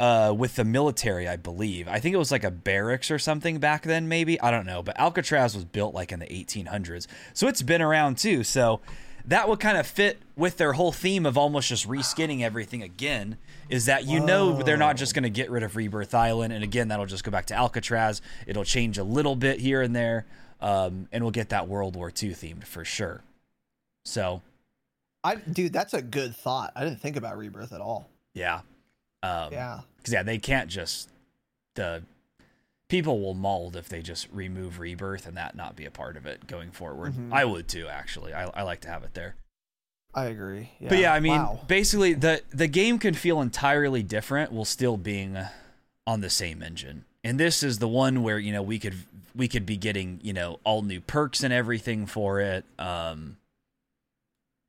uh, with the military, I believe. I think it was like a barracks or something back then, maybe. I don't know. But Alcatraz was built like in the 1800s. So it's been around too. So that would kind of fit with their whole theme of almost just reskinning everything again is that you know they're not just going to get rid of rebirth island and again that'll just go back to alcatraz it'll change a little bit here and there um, and we'll get that world war ii themed for sure so I dude, that's a good thought. I didn't think about rebirth at all. yeah um, Yeah. because yeah they can't just the people will mold if they just remove rebirth and that not be a part of it going forward Mhm. i would too actually I, I like to have it there I agree. Yeah. But yeah, I mean, Wow. basically the the game can feel entirely different while still being on the same engine. And this is the one where you know we could we could be getting you know all new perks and everything for it. Um,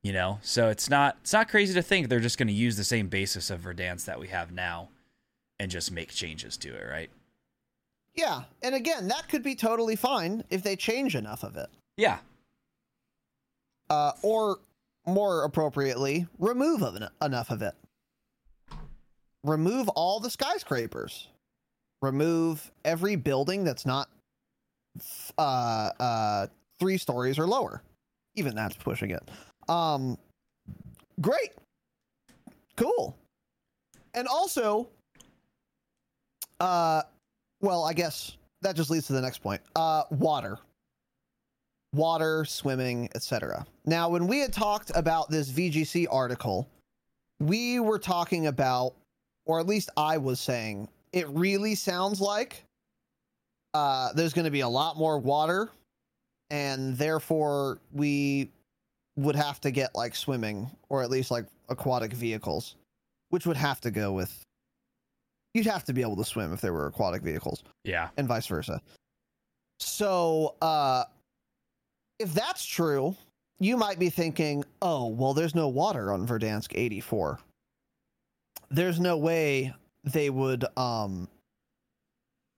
you know, so it's not it's not crazy to think they're just going to use the same basis of Verdansk that we have now, and just make changes to it, right? Yeah, and again, that could be totally fine if they change enough of it. Yeah, Uh, or more appropriately, remove enough of it. Remove all the skyscrapers. Remove every building that's not uh, uh, three stories or lower. Even that's pushing it. Um, great, cool, and also, uh, well, I guess that just leads to the next point. Uh, water water, swimming, etc. Now, when we had talked about this VGC article, we were talking about, or at least I was saying, it really sounds like uh, there's going to be a lot more water, and therefore we would have to get like swimming or at least like aquatic vehicles, which would have to go with. You'd have to be able to swim if there were aquatic vehicles yeah, and vice versa. So, uh, if that's true, you might be thinking, oh, well, there's no water on Verdansk 84. There's no way they would, um,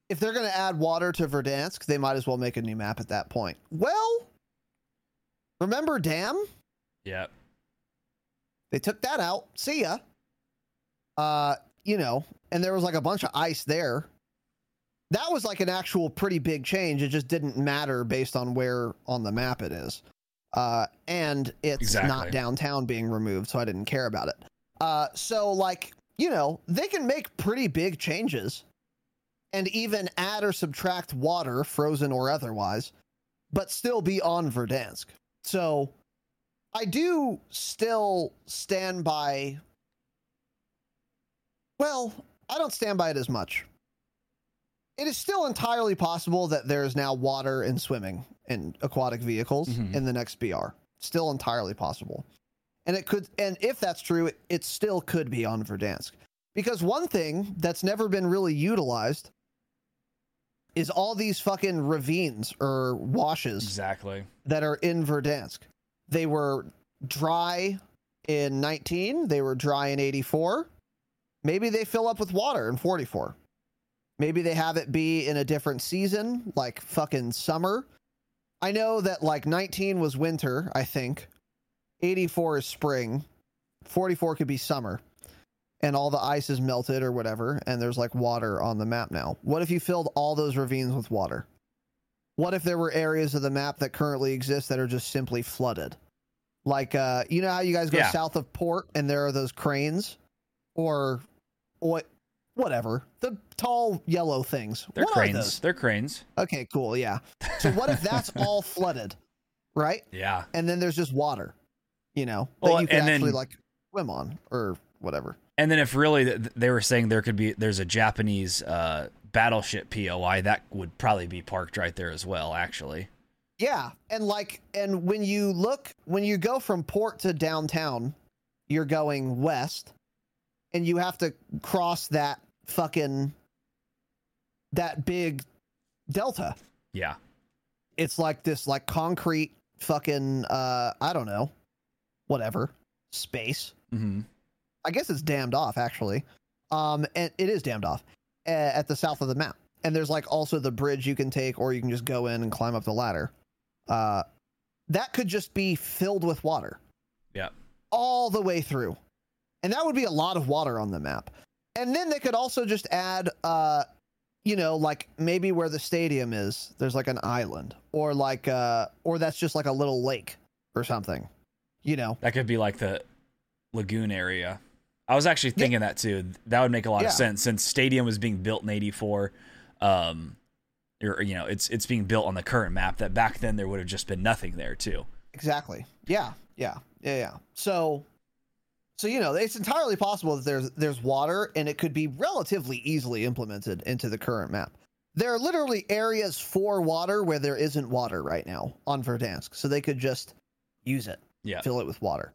if they're going to add water to Verdansk, they might as well make a new map at that point. Well, remember Dam? yeah, They took that out. See ya. Uh, you know, and there was like a bunch of ice there. That was like an actual pretty big change. It just didn't matter based on where on the map it is. Uh, and it's Exactly. not downtown being removed, so I didn't care about it. Uh, so like, you know, they can make pretty big changes and even add or subtract water, frozen or otherwise, but still be on Verdansk. So I do still stand by. Well, I don't stand by it as much. It is still entirely possible that there is now water and swimming in aquatic vehicles Mhm. in the next BR. Still entirely possible. And it could and if that's true, it, it still could be on Verdansk. Because one thing that's never been really utilized is all these fucking ravines or washes exactly. that are in Verdansk. They were dry in 19, they were dry in 84. Maybe they fill up with water in 44. Maybe they have it be in a different season, like fucking summer. I know that like 19 was winter, I think. 84 is spring. 44 could be summer. And all the ice is melted or whatever, and there's like water on the map now. What if you filled all those ravines with water? What if there were areas of the map that currently exist that are just simply flooded? Like uh you know how you guys go Yeah. south of port and there are those cranes or what whatever. The tall yellow things. They're what cranes. They're cranes. Okay, cool, yeah. So what if that's all flooded? Right? Yeah. And then there's just water, you know, that Well, you can and then- actually like swim on or whatever. And then if really they were saying there could be there's a Japanese uh, battleship POI that would probably be parked right there as well. Actually, Yeah, and like, and when you look, when you go from port to downtown, you're going west, and you have to cross that fucking that big delta. yeah, It's like this, like concrete fucking, uh, I don't know, whatever space. hmm I guess it's dammed off actually. Um, and it is dammed off uh, at the south of the map. And there's like also the bridge you can take, or you can just go in and climb up the ladder. Uh, that could just be filled with water yeah, all the way through, and that would be a lot of water on the map. And then they could also just add, uh, you know, like maybe where the stadium is, there's like an island, or like, uh, or that's just like a little lake or something. You know, that could be like the lagoon area. I was actually thinking that too. That would make a lot Yeah. of sense since Stadium was being built in '84. Um, or you know, it's it's being built on the current map. That back then there would have just been nothing there too. Exactly. Yeah. Yeah. Yeah. Yeah. So, so you know, it's entirely possible that there's there's water, and it could be relatively easily implemented into the current map. There are literally areas for water where there isn't water right now on Verdansk, so they could just use it, Yeah, fill it with water.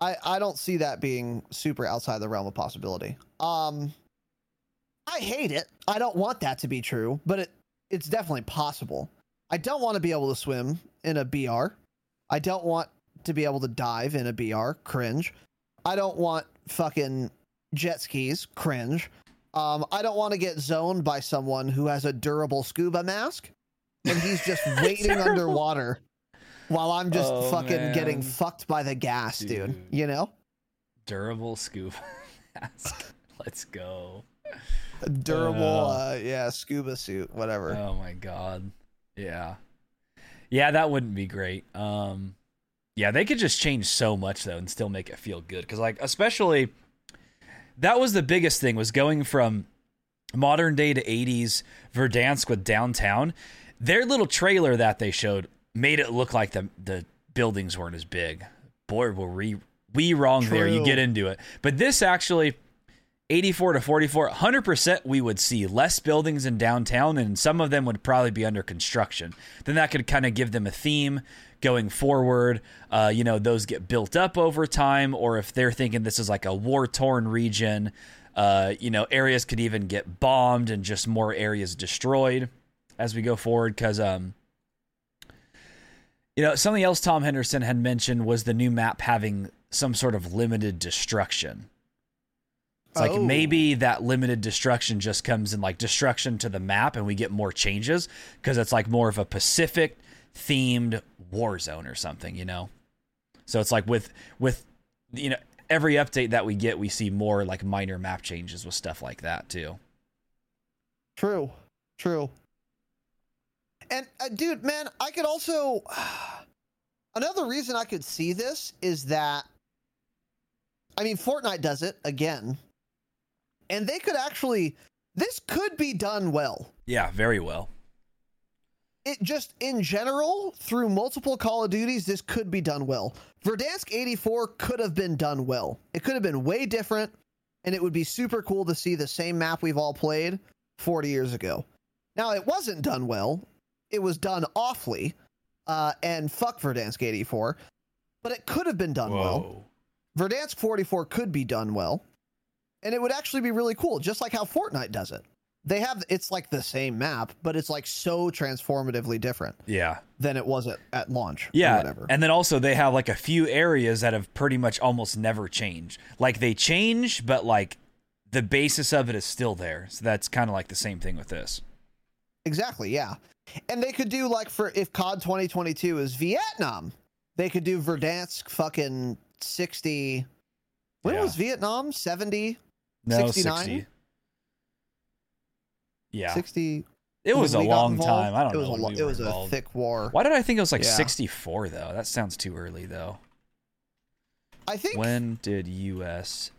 I I don't see that being super outside the realm of possibility. Um, I hate it. I don't want that to be true, but it it's definitely possible. I don't want to be able to swim in a BR. I don't want to be able to dive in a BR. Cringe. I don't want fucking jet skis. Cringe. Um, I don't want to get zoned by someone who has a durable scuba mask and he's just waiting underwater while I'm just Oh, fucking getting fucked by the gas, dude. Dude. You know? durable scuba mask. Let's go. A durable, Uh. uh, yeah, scuba suit, whatever. Oh my god. Yeah. Yeah, that wouldn't be great. Um yeah, they could just change so much though and still make it feel good cuz like especially that was the biggest thing was going from modern day to 80s Verdansk with downtown. Their little trailer that they showed made it look like the the buildings weren't as big. Boy, were we we wrong there. You get into it. But this actually 84 to 44, 100% we would see less buildings in downtown and some of them would probably be under construction. Then that could kind of give them a theme going forward. Uh, you know, those get built up over time, or if they're thinking this is like a war torn region, uh, you know, areas could even get bombed and just more areas destroyed as we go forward. Because, um, you know, something else Tom Henderson had mentioned was the new map having some sort of limited destruction. It's like Oh. maybe that limited destruction just comes in like destruction to the map and we get more changes because it's like more of a Pacific themed war zone or something, you know? So it's like with with you know every update that we get we see more like minor map changes with stuff like that too. True. True. And uh, dude, man, I could also another reason I could see this is that I mean Fortnite does it again. And they could actually this could be done well. Yeah, very well. It just in general through multiple Call of Duties this could be done well. Verdansk 84 could have been done well. It could have been way different and it would be super cool to see the same map we've all played 40 years ago. Now it wasn't done well. It was done awfully. Uh, and fuck Verdansk 84. But it could have been done well. Verdansk 44 could be done well. And it would actually be really cool, just like how Fortnite does it. They have it's like the same map, but it's like so transformatively different Yeah. than it was at, at launch. or Yeah. whatever. And then also they have like a few areas that have pretty much almost never changed. Like they change, but like the basis of it is still there. So that's kind of like the same thing with this. Exactly, yeah. And they could do like for if COD 2022 is Vietnam, they could do Verdansk fucking 60. When Yeah. was Vietnam? 70? No, 69? 60. Yeah. 60. It was a when we got long time. I don't it was know. A, we it was a thick war. Why did I think it was like Yeah. 64 though? That sounds too early though. I think When did US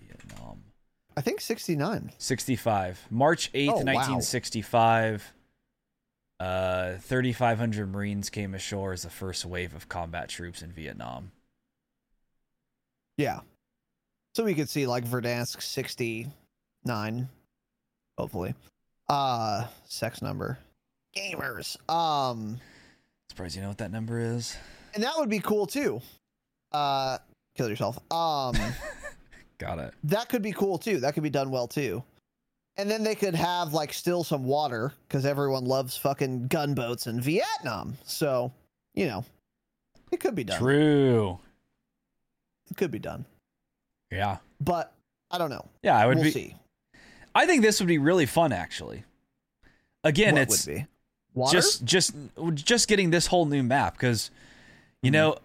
Vietnam? I think 69. 65. March 8th, Oh, wow. 1965. Uh 3500 Marines came ashore as the first wave of combat troops in Vietnam. Yeah. So we could see like Verdansk 69, hopefully. Uh sex number. Gamers. Um Surprised you know what that number is. and that would be cool too. Uh kill yourself. Um Got it. that could be cool too. That could be done well too. And then they could have like still some water because everyone loves fucking gunboats in Vietnam. So, you know, it could be done. True. It could be done. Yeah. But I don't know. Yeah, I would we'll be. see. I think this would be really fun, actually. Again, What it's would be? Water? just just just getting this whole new map because you know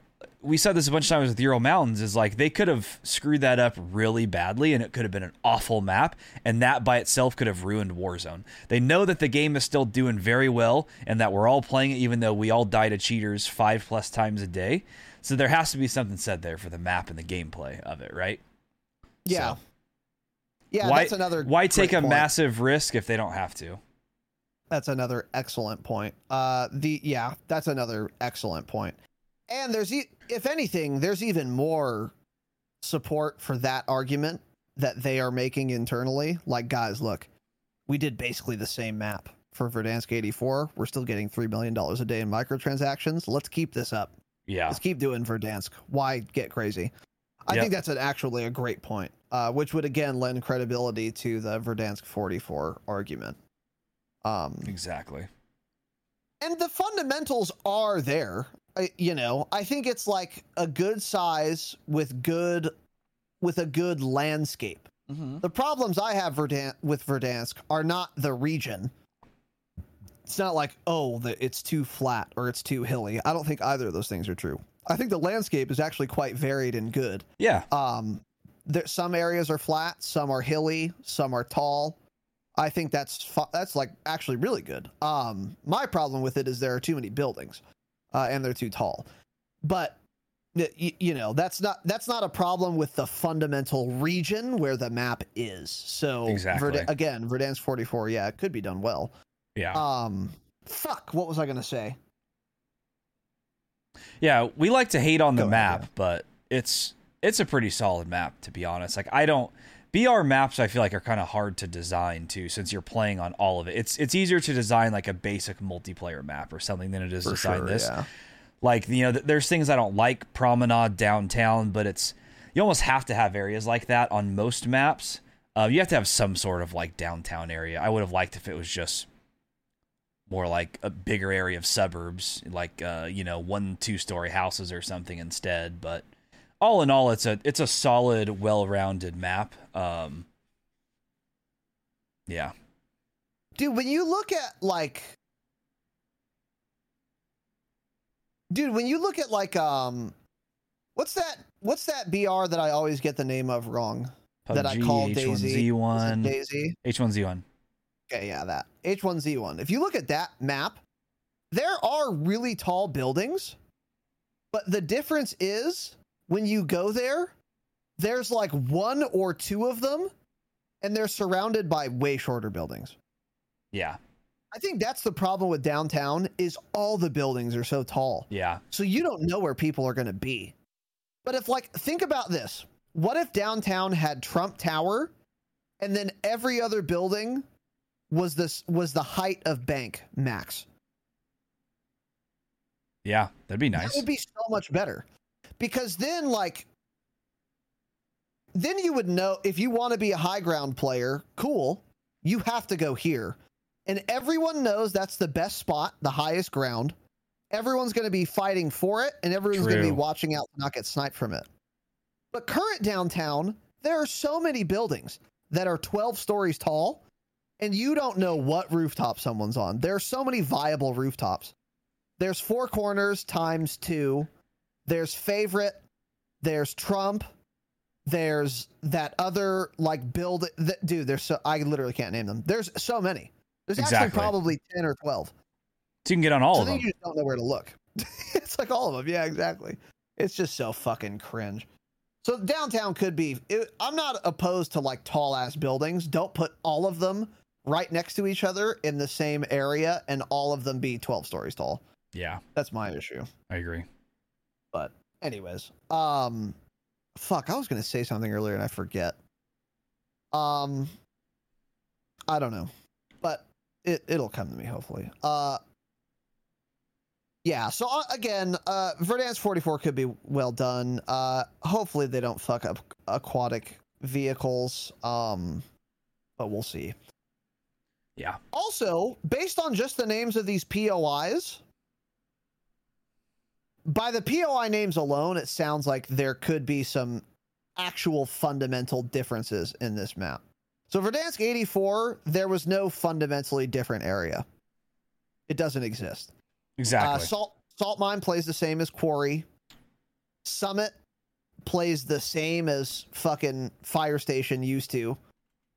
we said this a bunch of times with Ural Mountains is like they could have screwed that up really badly and it could have been an awful map and that by itself could have ruined Warzone. They know that the game is still doing very well and that we're all playing it even though we all die to cheaters five plus times a day. So there has to be something said there for the map and the gameplay of it, right? Yeah. So, Yeah, why, that's another why take a point. massive risk if they don't have to? That's another excellent point. Uh, the yeah, that's another excellent point. And there's, e- if anything, there's even more support for that argument that they are making internally. Like, guys, look, we did basically the same map for Verdansk 84. We're still getting three million dollars a day in microtransactions. Let's keep this up. Yeah. Let's keep doing Verdansk. Why get crazy? I Yep. think that's an actually a great point, uh, which would again lend credibility to the Verdansk 44 argument. Um, Exactly. and the fundamentals are there. You know, I think it's like a good size with good with a good landscape. The problems I have Verdan- with Verdansk are not the region. It's not like oh, the, it's too flat or it's too hilly. I don't think either of those things are true. I think the landscape is actually quite varied and good. Yeah. Um, there some areas are flat, some are hilly, some are tall. I think that's fu- that's like actually really good. Um, my problem with it is there are too many buildings, uh, and they're too tall. But you know that's not that's not a problem with the fundamental region where the map is. So Exactly. Verda- again, Verdansk 44, yeah, it could be done well. Yeah. Um, fuck, what was I gonna say? Yeah, we like to hate on the Go ahead, map, but it's it's a pretty solid map to be honest. Like I don't BR maps I feel like are kind of hard to design too since you're playing on all of it. It's it's easier to design like a basic multiplayer map or something than it is to design sure, this. yeah. Like you know, th- there's things I don't like promenade downtown, but it's you almost have to have areas like that on most maps. Uh, you have to have some sort of like downtown area. I would have liked if it was just more like a bigger area of suburbs, like uh, you know, one two story houses or something instead. But all in all, it's a it's a solid, well rounded map. Um, yeah, dude when you look at like dude when you look at like um what's that what's that br that i always get the name of wrong? That i PUBG, call DayZ? Is it H1Z1. DayZ? H1Z1. okay yeah that. H1z1 if you look at that map there are really tall buildings but the difference is when you go there there's like one or two of them and they're surrounded by way shorter buildings Yeah, I think that's the problem with downtown is all the buildings are so tall. yeah, So you don't know where people are going to be. But if like think about this. What if downtown had Trump Tower and then every other building was this was the height of bank max? yeah. That'd be nice. That would be so much better. Because then like then you would know if you want to be a high ground player, cool, you have to go here. And everyone knows that's the best spot, the highest ground. Everyone's going to be fighting for it and everyone's going to be watching out to not get sniped from it. But current downtown, there are so many buildings that are 12 stories tall and you don't know what rooftop someone's on. There are so many viable rooftops. There's Four Corners times two. There's Favorite. There's Trump. There's that other like build. Th- dude, there's so I literally can't name them. There's so many. There's actually probably ten or twelve. So you can get on all so of them. you just don't know where to look. it's like all of them. Yeah, exactly. It's just so fucking cringe. So downtown could be. It, I'm not opposed to like tall ass buildings. Don't put all of them right next to each other in the same area and all of them be 12 stories tall. Yeah, That's my issue. I agree. But anyways, um fuck, I was gonna say something earlier and I forget. Um, I don't know, but it it'll come to me hopefully. Uh, yeah. So uh, again, uh, Verdansk 44 could be well done. Uh, hopefully they don't fuck up aquatic vehicles. Um, but we'll see. Yeah. Also, based on just the names of these POIs, by the POI names alone, it sounds like there could be some actual fundamental differences in this map. So Verdansk 84, there was no fundamentally different area. It doesn't exist. Exactly. Uh, Salt Salt Mine plays the same as Quarry. Summit plays the same as fucking Fire Station used to,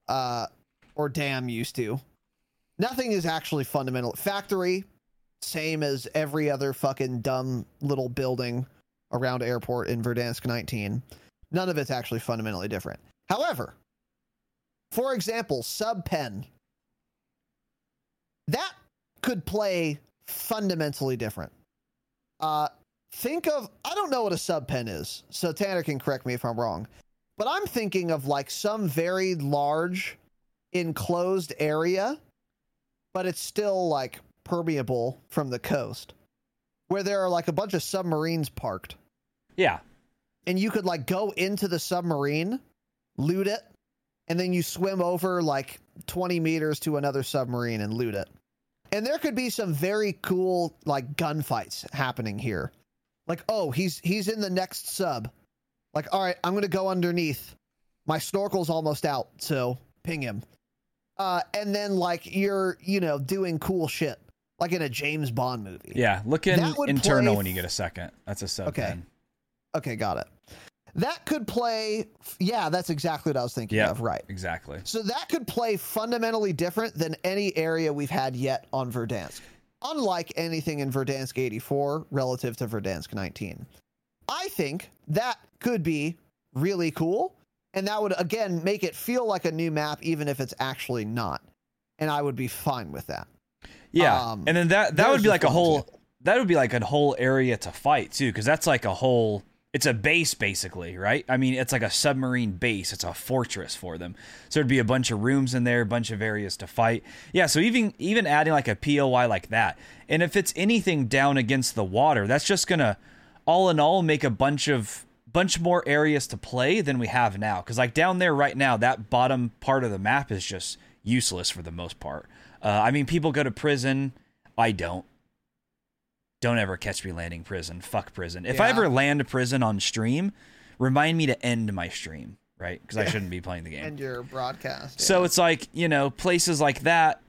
uh, or Dam used to. Nothing is actually fundamental. Factory, same as every other fucking dumb little building around airport in Verdansk 19. None of it's actually fundamentally different. However, for example, Sub Pen, that could play fundamentally different. Uh, think of I don't know what a sub pen is, so Tanner can correct me if I'm wrong, but I'm thinking of like some very large enclosed area, but it's still like permeable from the coast, where there are like a bunch of submarines parked, yeah. and you could like go into the submarine, loot it, and then you swim over like 20 meters to another submarine and loot it. And there could be some very cool like gunfights happening here. Like, oh, he's he's in the next sub. Like, all right, I'm gonna go underneath. My snorkel's almost out, so ping him. Uh, and then like you're, you know, doing cool shit. Like in a James Bond movie. Yeah. Look in internal play when you get a second. That's a sub Okay. pen. Okay, got it. That could play yeah, that's exactly what I was thinking Yeah. of, right. Exactly. So that could play fundamentally different than any area we've had yet on Verdansk. Unlike anything in Verdansk 84 relative to Verdansk 19. I think that could be really cool. And that would, again, make it feel like a new map, even if it's actually not. And I would be fine with that. Yeah. Um, and then that that would be like a whole example. that would be like a whole area to fight too cuz that's like a whole it's a base basically, right? I mean, it's like a submarine base. It's a fortress for them. So there'd be a bunch of rooms in there, a bunch of areas to fight. Yeah, so even even adding like a POI like that. And if it's anything down against the water, that's just going to all in all make a bunch of bunch more areas to play than we have now cuz like down there right now, that bottom part of the map is just useless for the most part. Uh, I mean, people go to prison. I don't. Don't ever catch me landing prison. Fuck prison. If I ever land a prison on stream, remind me to end my stream, right? Because I shouldn't be playing the game. And your broadcast. So it's like, you know, places like that.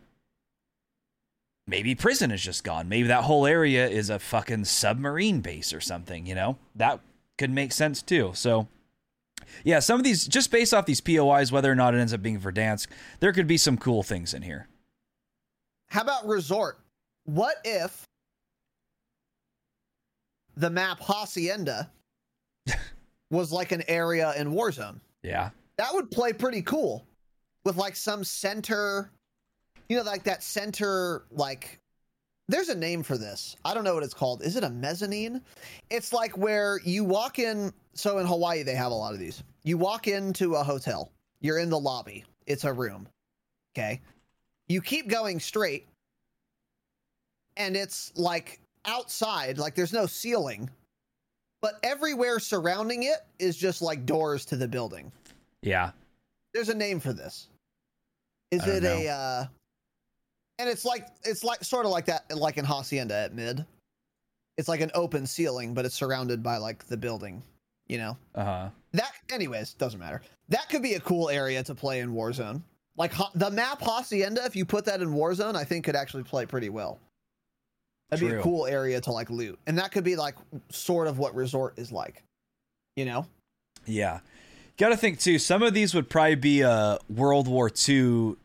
Maybe prison is just gone. Maybe that whole area is a fucking submarine base or something, you know? That could make sense too. So, yeah, some of these, just based off these POIs, whether or not it ends up being Verdansk, there could be some cool things in here. How about resort? What if the map Hacienda was like an area in Warzone? Yeah. That would play pretty cool with like some center, you know, like that center, like there's a name for this. I don't know what it's called. Is it a mezzanine? It's like where you walk in. So in Hawaii, they have a lot of these. You walk into a hotel, you're in the lobby, it's a room. Okay. You keep going straight, and it's like outside, like there's no ceiling, but everywhere surrounding it is just like doors to the building. Yeah. There's a name for this. Is it know. a uh and it's like it's like sort of like that like in Hacienda at mid. It's like an open ceiling, but it's surrounded by like the building, you know. Uh huh. That anyways, doesn't matter. That could be a cool area to play in Warzone. Like the map Hacienda, if you put that in Warzone, I think could actually play pretty well. That'd be a cool area to like loot. And that could be like sort of what resort is like. You know? Yeah. Got to think too. Some of these would probably be uh, World War II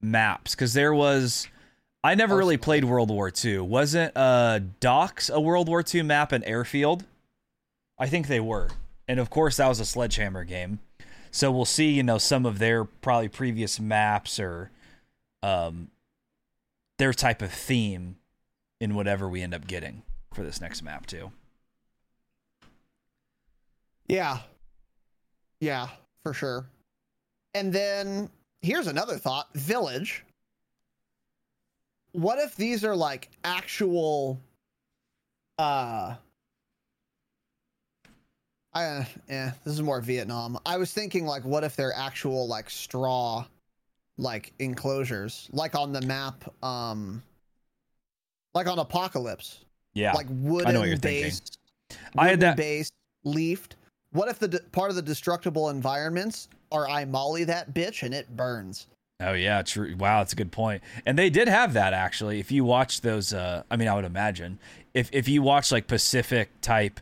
maps because there was. I never really played World War II. Wasn't uh, Docks a World War II map and Airfield? I think they were, and of course that was a Sledgehammer game. So we'll see. You know, some of their probably previous maps or um, their type of theme in whatever we end up getting for this next map too. Yeah. Yeah, for sure. And then here's another thought Village. What if these are like actual uh I yeah, this is more Vietnam. I was thinking like what if they're actual like straw like enclosures like on the map um like on Apocalypse. Yeah. Like wooden I know what you're base, thinking. I had that base leafed. What if the de- part of the destructible environments are I molly that bitch and it burns? Oh yeah, true. Wow, that's a good point. And they did have that actually. If you watch those, uh, I mean, I would imagine if if you watch like Pacific type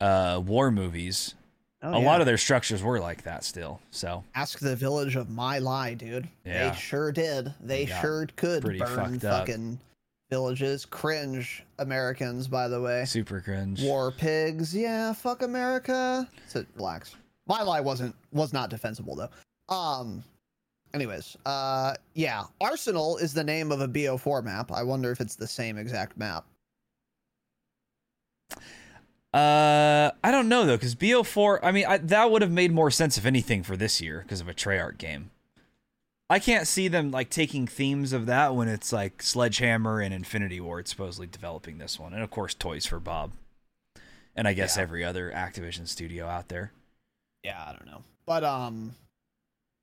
uh, war movies, Oh, a yeah. lot of their structures were like that still. So Ask the village of My Lai, dude. Yeah. They sure did. They got sure could pretty burn fucked up. fucking villages. Cringe Americans, by the way. super cringe. War pigs. Yeah, fuck America. So relax. My Lai wasn't was not defensible though. Um anyways, uh yeah. Arsenal is the name of a BO4 map. I wonder if it's the same exact map. Uh, I don't know though, because BO4. I mean, I, that would have made more sense if anything for this year because of a Treyarch game. I can't see them like taking themes of that when it's like Sledgehammer and Infinity Ward supposedly developing this one, and of course Toys for Bob, and I guess Yeah. every other Activision studio out there. Yeah, I don't know. But um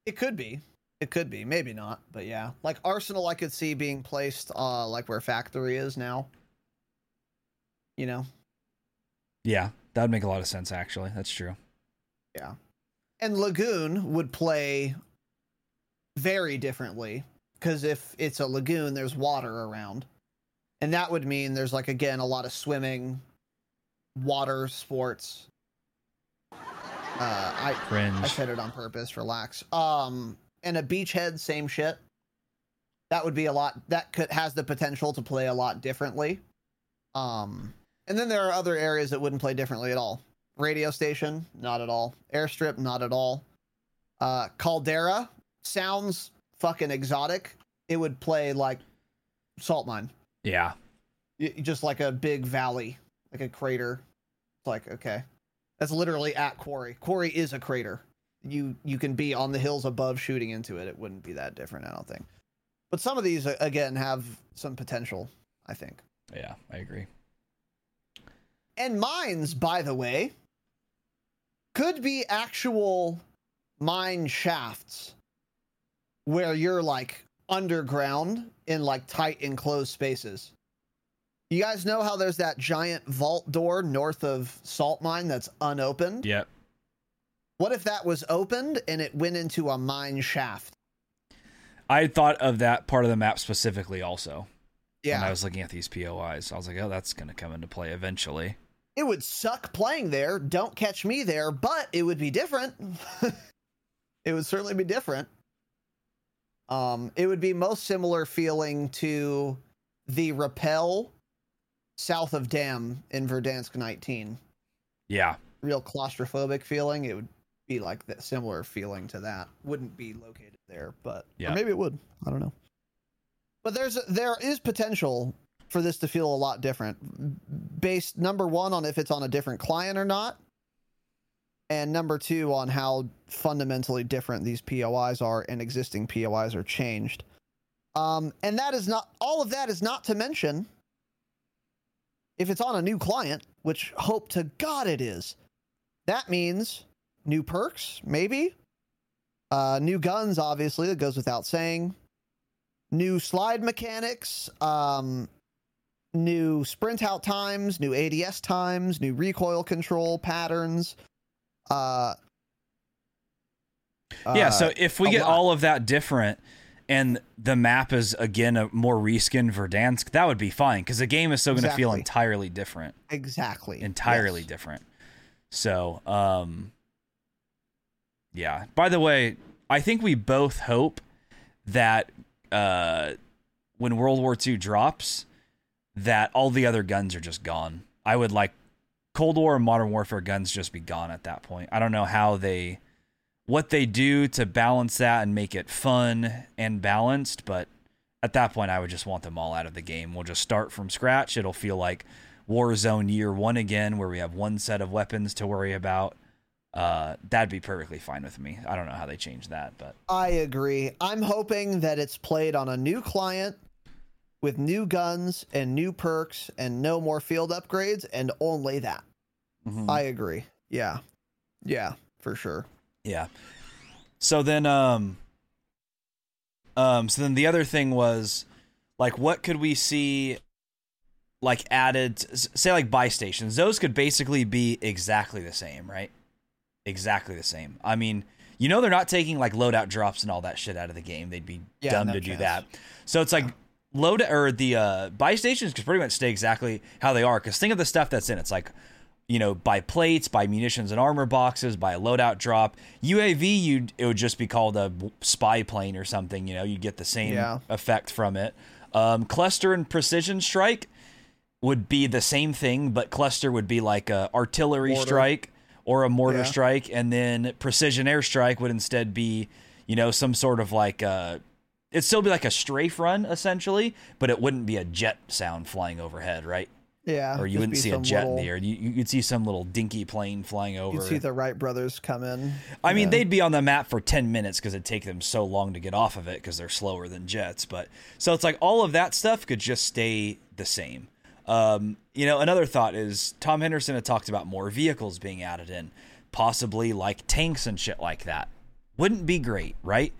it could be. It could be, maybe not, but yeah. Like Arsenal I could see being placed uh like where Factory is now. You know? Yeah, that would make a lot of sense. Actually, that's true. Yeah. And Lagoon would play very differently because if it's a lagoon, there's water around. And that would mean there's like again a lot of swimming, water sports. Uh I Cringe. I said it on purpose, relax. Um and a beachhead, same shit. That would be a lot that could has the potential to play a lot differently. Um and then there are other areas that wouldn't play differently at all. Radio station, not at all. Airstrip, not at all. Uh, Caldera sounds fucking exotic. It would play like salt mine, Yeah, Y- just like a big valley, like a crater. It's like okay, that's literally at quarry. Quarry is a crater. You you can be on the hills above shooting into it. It wouldn't be that different, I don't think. But some of these uh, again have some potential. I think. yeah, I agree. And mines, by the way, could be actual mine shafts where you're like underground in like tight enclosed spaces. You guys know how there's that giant vault door north of Salt Mine that's unopened? Yep. What if that was opened and it went into a mine shaft? I thought of that part of the map specifically also. Yeah. When I was looking at these POIs, I was like, oh, that's going to come into play eventually. It would suck playing there. Don't catch me there, but it would be different. it would certainly be different. Um, it would be most similar feeling to the rappel south of Dam in Verdansk 19. Yeah. Real claustrophobic feeling. It would be like that similar feeling to that. Wouldn't be located there, but Yeah. maybe it would. I don't know. But there's there is potential for this to feel a lot different. Based number one on if it's on a different client or not and number two on how fundamentally different these pois are and existing pois are changed. Um, and that is not all of that is not to mention if it's on a new client which hope to god it is that means new perks maybe uh, new guns obviously that goes without saying new slide mechanics um, new sprint out times, new ADS times, new recoil control patterns. Uh, yeah, uh, so if we get lot. all of that different and the map is again a more reskin Verdansk, that would be fine because the game is still going to feel entirely different. exactly Entirely Yes. different. So, um yeah. By the way, I think we both hope that uh when World War II drops that all the other guns are just gone. I would like Cold War and Modern Warfare guns just be gone at that point. I don't know how they what they do to balance that and make it fun and balanced, but at that point I would just want them all out of the game. We'll just start from scratch. It'll feel like Warzone year 1 again where we have one set of weapons to worry about. uh, that'd be perfectly fine with me. I don't know how they changed that, but I agree. I'm hoping that it's played on a new client with new guns and new perks and no more field upgrades and only that. Mhm. I agree. Yeah. Yeah, for sure. Yeah. So then um um so then the other thing was like what could we see like added say like buy stations. Those could basically be exactly the same, right? Exactly the same. I mean, you know they're not taking like loadout drops and all that shit out of the game. They'd be Yeah, dumb no to do that. So it's like load or the uh buy stations could pretty much stay exactly how they are cuz think of the stuff that's in. It's like you know, buy plates, buy munitions and armor boxes, buy a loadout drop. UAV, you it would just be called a spy plane or something. You know, you get the same Yeah. effect from it. Um, cluster and precision strike would be the same thing, but cluster would be like a artillery Mortar. strike or a mortar Yeah. strike, and then precision airstrike would instead be, you know, some sort of like uh it'd still be like a strafe run essentially, but it wouldn't be a jet sound flying overhead, right? Yeah. or you wouldn't see a jet in the air. You, you- you'd see some little dinky plane flying over. You'd see the Wright brothers come in. I mean, they'd be on the map for 10 minutes because it'd take them so long to get off of it because they're slower than jets. But so it's like all of that stuff could just stay the same. Um, you know, another thought is Tom Henderson had talked about more vehicles being added in, possibly like tanks and shit like that. Wouldn't be great, right?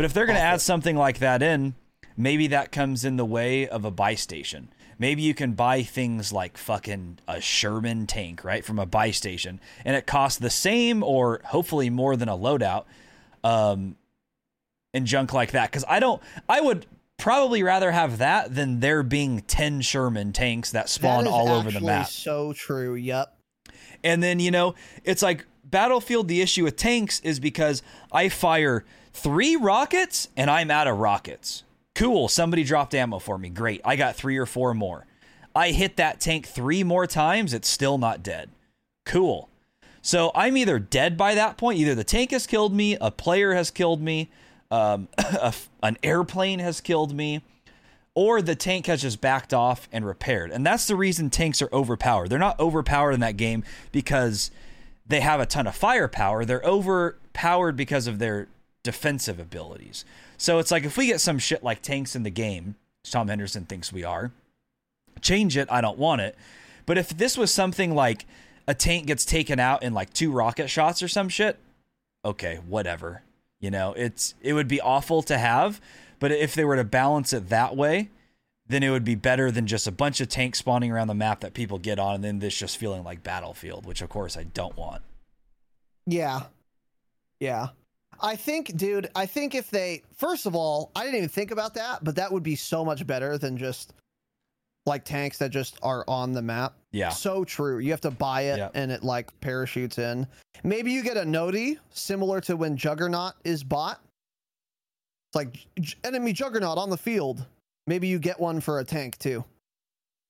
But if they're going to add something like that in, maybe that comes in the way of a buy station. Maybe you can buy things like fucking a Sherman tank, right, from a buy station, and it costs the same or hopefully more than a loadout, um, and junk like that. Because I don't, I would probably rather have that than there being ten Sherman tanks that spawn That all over the map. So true. Yep. And then, you know, it's like Battlefield, the issue with tanks is because I fire three rockets and I'm out of rockets. Cool. Somebody dropped ammo for me. Great. I got three or four more. I hit that tank three more times. It's still not dead. Cool. So I'm either dead by that point, either the tank has killed me, a player has killed me, um, a, an airplane has killed me, or the tank has just backed off and repaired. And that's the reason tanks are overpowered. They're not overpowered in that game because they have a ton of firepower. They're overpowered because of their defensive abilities. So it's like if we get some shit like tanks in the game, Tom Henderson thinks we are, change it. I don't want it. But if this was something like a tank gets taken out in like two rocket shots or some shit, okay, whatever. You know, it's it would be awful to have, but if they were to balance it that way, then it would be better than just a bunch of tanks spawning around the map that people get on and then this just feeling like battlefield, which of course I don't want. Yeah. Yeah. I think, dude, I think if they, first of all, I didn't even think about that, but that would be so much better than just like tanks that just are on the map. Yeah. So true. You have to buy it and it like parachutes in. Maybe you get a noti similar to when Juggernaut is bought. It's like "J- enemy Juggernaut on the field. Maybe you get one for a tank too.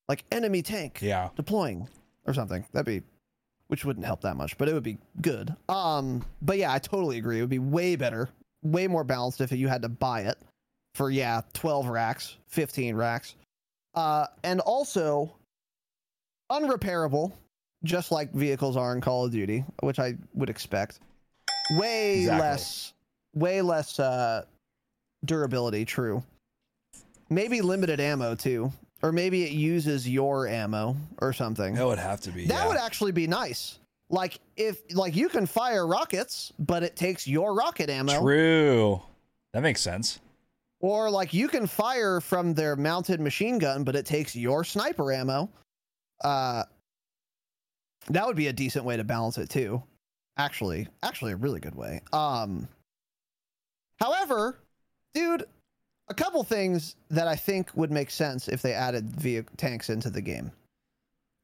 Like enemy tank Yeah. deploying or something. That'd be which wouldn't help that much, but it would be good. Um, but yeah, I totally agree. It would be way better, way more balanced if you had to buy it for yeah, 12 racks, 15 racks. Uh, and also unrepairable, just like vehicles are in Call of Duty, which I would expect. Way Exactly. less way less uh durability, true. Maybe limited ammo too. Or maybe it uses your ammo or something. That would have to be. That yeah. would actually be nice. Like if like you can fire rockets, but it takes your rocket ammo. True. That makes sense. Or like you can fire from their mounted machine gun, but it takes your sniper ammo. Uh that would be a decent way to balance it too. Actually, actually a really good way. Um However, dude, a couple things that I think would make sense if they added vehi- tanks into the game.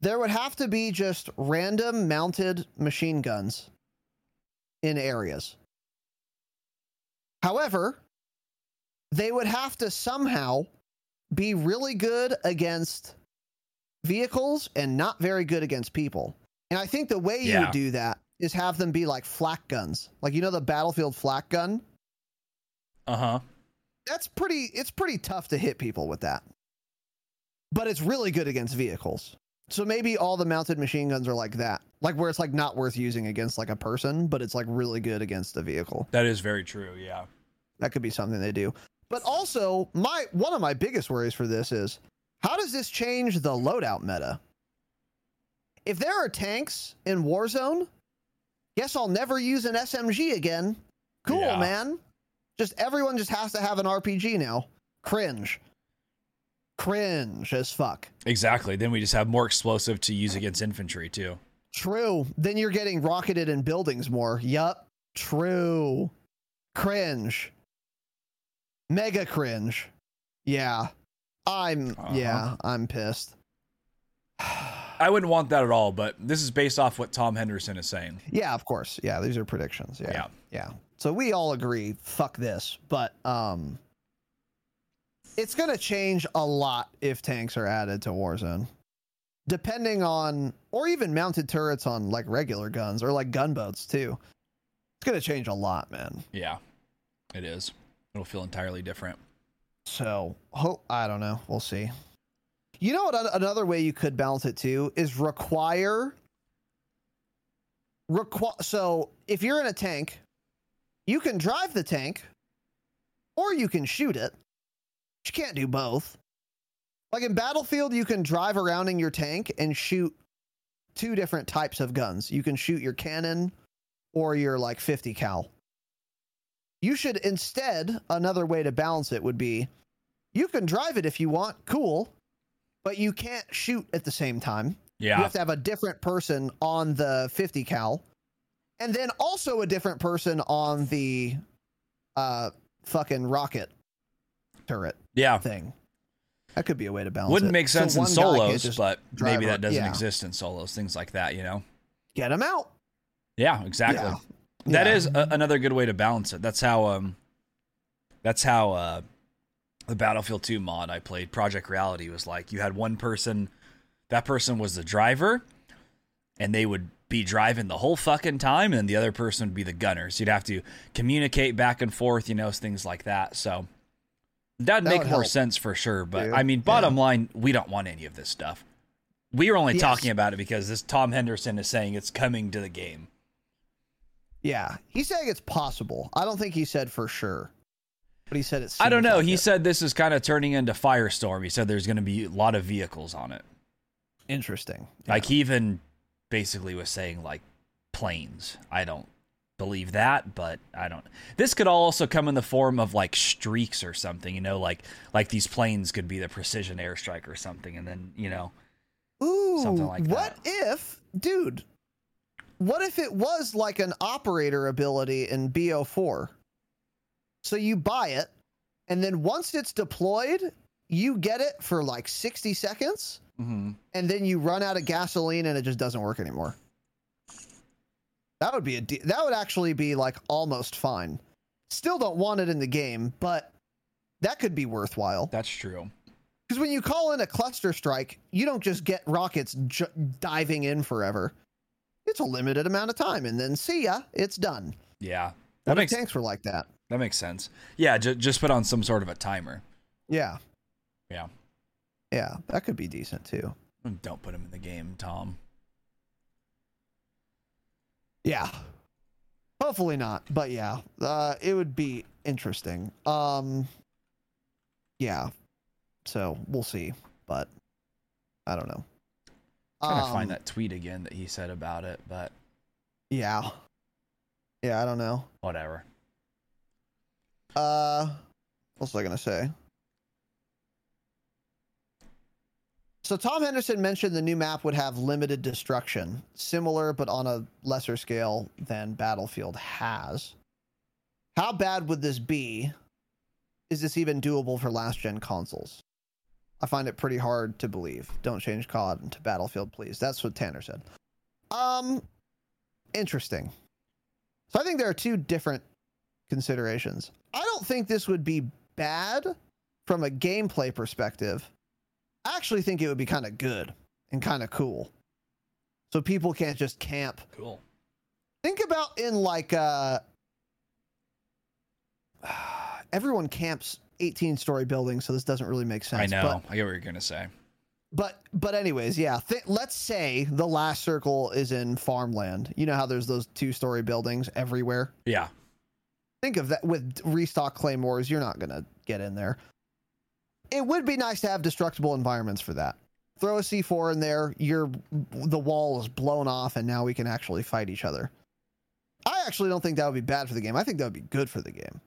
There would have to be just random mounted machine guns in areas. However, they would have to somehow be really good against vehicles and not very good against people. And I think the way you Yeah. would do that is have them be like flak guns. Like you know the battlefield flak gun? Uh huh. That's pretty it's pretty tough to hit people with that. But it's really good against vehicles. So maybe all the mounted machine guns are like that, like where it's like not worth using against like a person, but it's like really good against a vehicle. That is very true. Yeah. That could be something they do. But also, my one of my biggest worries for this is how does this change the loadout meta? If there are tanks in Warzone, guess I'll never use an SMG again. Cool, Yeah. man. Just everyone just has to have an RPG now. Cringe. Cringe as fuck. Exactly. Then we just have more explosive to use against infantry too. True. Then you're getting rocketed in buildings more. Yup. True. Cringe. Mega cringe. Yeah. I'm uh-huh. yeah, I'm pissed. I wouldn't want that at all, but this is based off what Tom Henderson is saying. Yeah, of course. Yeah, these are predictions. Yeah. Yeah. Yeah. So we all agree, fuck this. But um it's gonna change a lot if tanks are added to Warzone. Depending on or even mounted turrets on like regular guns or like gunboats too. It's gonna change a lot, man. Yeah, it is. It'll feel entirely different. So, hope I don't know. We'll see. You know what? Another way you could balance it too is require. Requ- so, if you're in a tank, you can drive the tank, or you can shoot it. You can't do both. Like in Battlefield, you can drive around in your tank and shoot two different types of guns. You can shoot your cannon or your like 50 cal. You should instead, another way to balance it would be you can drive it if you want, cool, but you can't shoot at the same time. Yeah. You have to have a different person on the 50 cal and then also a different person on the uh fucking rocket turret Yeah. thing. That could be a way to balance it. Wouldn't it. make So sense in one solos, but maybe that doesn't yeah. exist in solos. Things like that, you know. Get them out. Yeah, exactly. Yeah. That Yeah. is a, another good way to balance it. That's how um that's how uh the Battlefield 2 mod I played Project Reality was like you had one person that person was the driver and they would be driving the whole fucking time and the other person would be the gunner. So you'd have to communicate back and forth, you know, things like that. So that'd That make more help, sense for sure, but dude. I mean bottom line, we don't want any of this stuff. We are only Yes. talking about it because this Tom Henderson is saying it's coming to the game. Yeah. He's saying it's possible. I don't think he said for sure. But he said it's I don't know. He said this is kind of turning into Firestorm. He said there's going to be a lot of vehicles on it. interesting. Like he even basically was saying like planes. I don't believe that, but I don't. This could also come in the form of like streaks or something. You know, like like these planes could be the precision airstrike or something, and then you know, Ooh, Something like what if, dude? What if it was like an operator ability in BO4? So you buy it, and then once it's deployed, you get it for like 60 seconds, mm-hmm. and then you run out of gasoline and it just doesn't work anymore. That would be a de- that would actually be like almost fine. Still don't want it in the game, but that could be worthwhile. that's true. Because when you call in a cluster strike, you don't just get rockets j- diving in forever. It's a limited amount of time, and then see ya, it's done. Yeah, that makes tanks were like that. that makes sense. Yeah, ju- just put on some sort of a timer. Yeah, Yeah, yeah, that could be decent too. don't put him in the game, Tom. Yeah, hopefully not, but yeah, uh, it would be interesting. Um, yeah, so we'll see, but I don't know. trying to Um, find that tweet again that he said about it, but Yeah, yeah, I don't know. whatever. Uh, what was I gonna say? So Tom Henderson mentioned the new map would have limited destruction, similar but on a lesser scale than Battlefield has. How bad would this be? Is this even doable for last gen consoles? I find it pretty hard to believe. Don't change COD to Battlefield, please. That's what Tanner said. Um, interesting. So I think there are two different considerations. I don't think this would be bad from a gameplay perspective. I actually think it would be kind of good and kind of cool. So people can't just camp. Cool. Think about in like uh everyone camps 18 story buildings, so this doesn't really make sense. I know. But I get what you're gonna say. but but anyways, yeah. Th- let's say the last circle is in farmland. You know how there's those two story buildings everywhere. Yeah. Think of that with restock claymores. You're not gonna get in there. It would be nice to have destructible environments for that. Throw a C4 in there. Your the wall is blown off, and now we can actually fight each other. I actually don't think that would be bad for the game. I think that would be good for the game.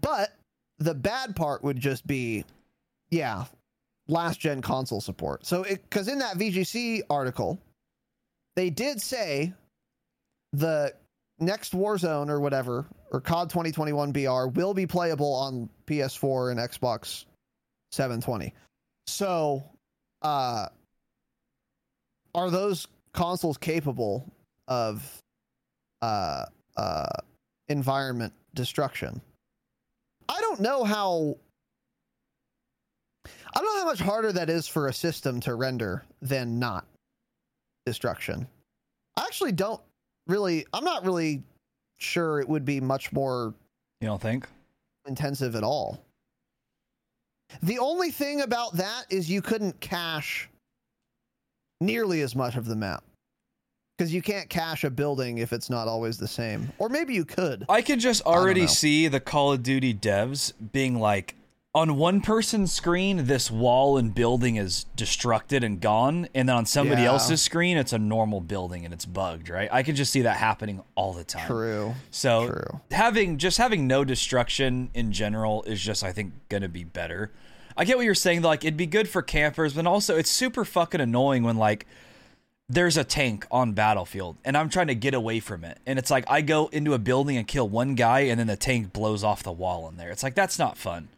But the bad part would just be, yeah, last gen console support. So, because in that VGC article, they did say the next Warzone or whatever, or COD 2021 BR will be playable on PS4 and Xbox 720. So, uh, are those consoles capable of uh, uh, environment destruction? I don't know how. I don't know how much harder that is for a system to render than not destruction. I actually don't really. I'm not really sure it would be much more. You don't think? Intensive at all. The only thing about that is you couldn't cache nearly as much of the map because you can't cache a building if it's not always the same. Or maybe you could. I can just already see the Call of Duty devs being like, on one person's screen, this wall and building is destructed and gone, and then on somebody Yeah. else's screen, it's a normal building and it's bugged. Right? I can just see that happening all the time. True. So True. having just having no destruction in general is just I think gonna be better. I get what you're saying though, like it'd be good for campers, but also it's super fucking annoying when like there's a tank on battlefield and I'm trying to get away from it. And it's like I go into a building and kill one guy and then the tank blows off the wall in there. It's like that's not fun.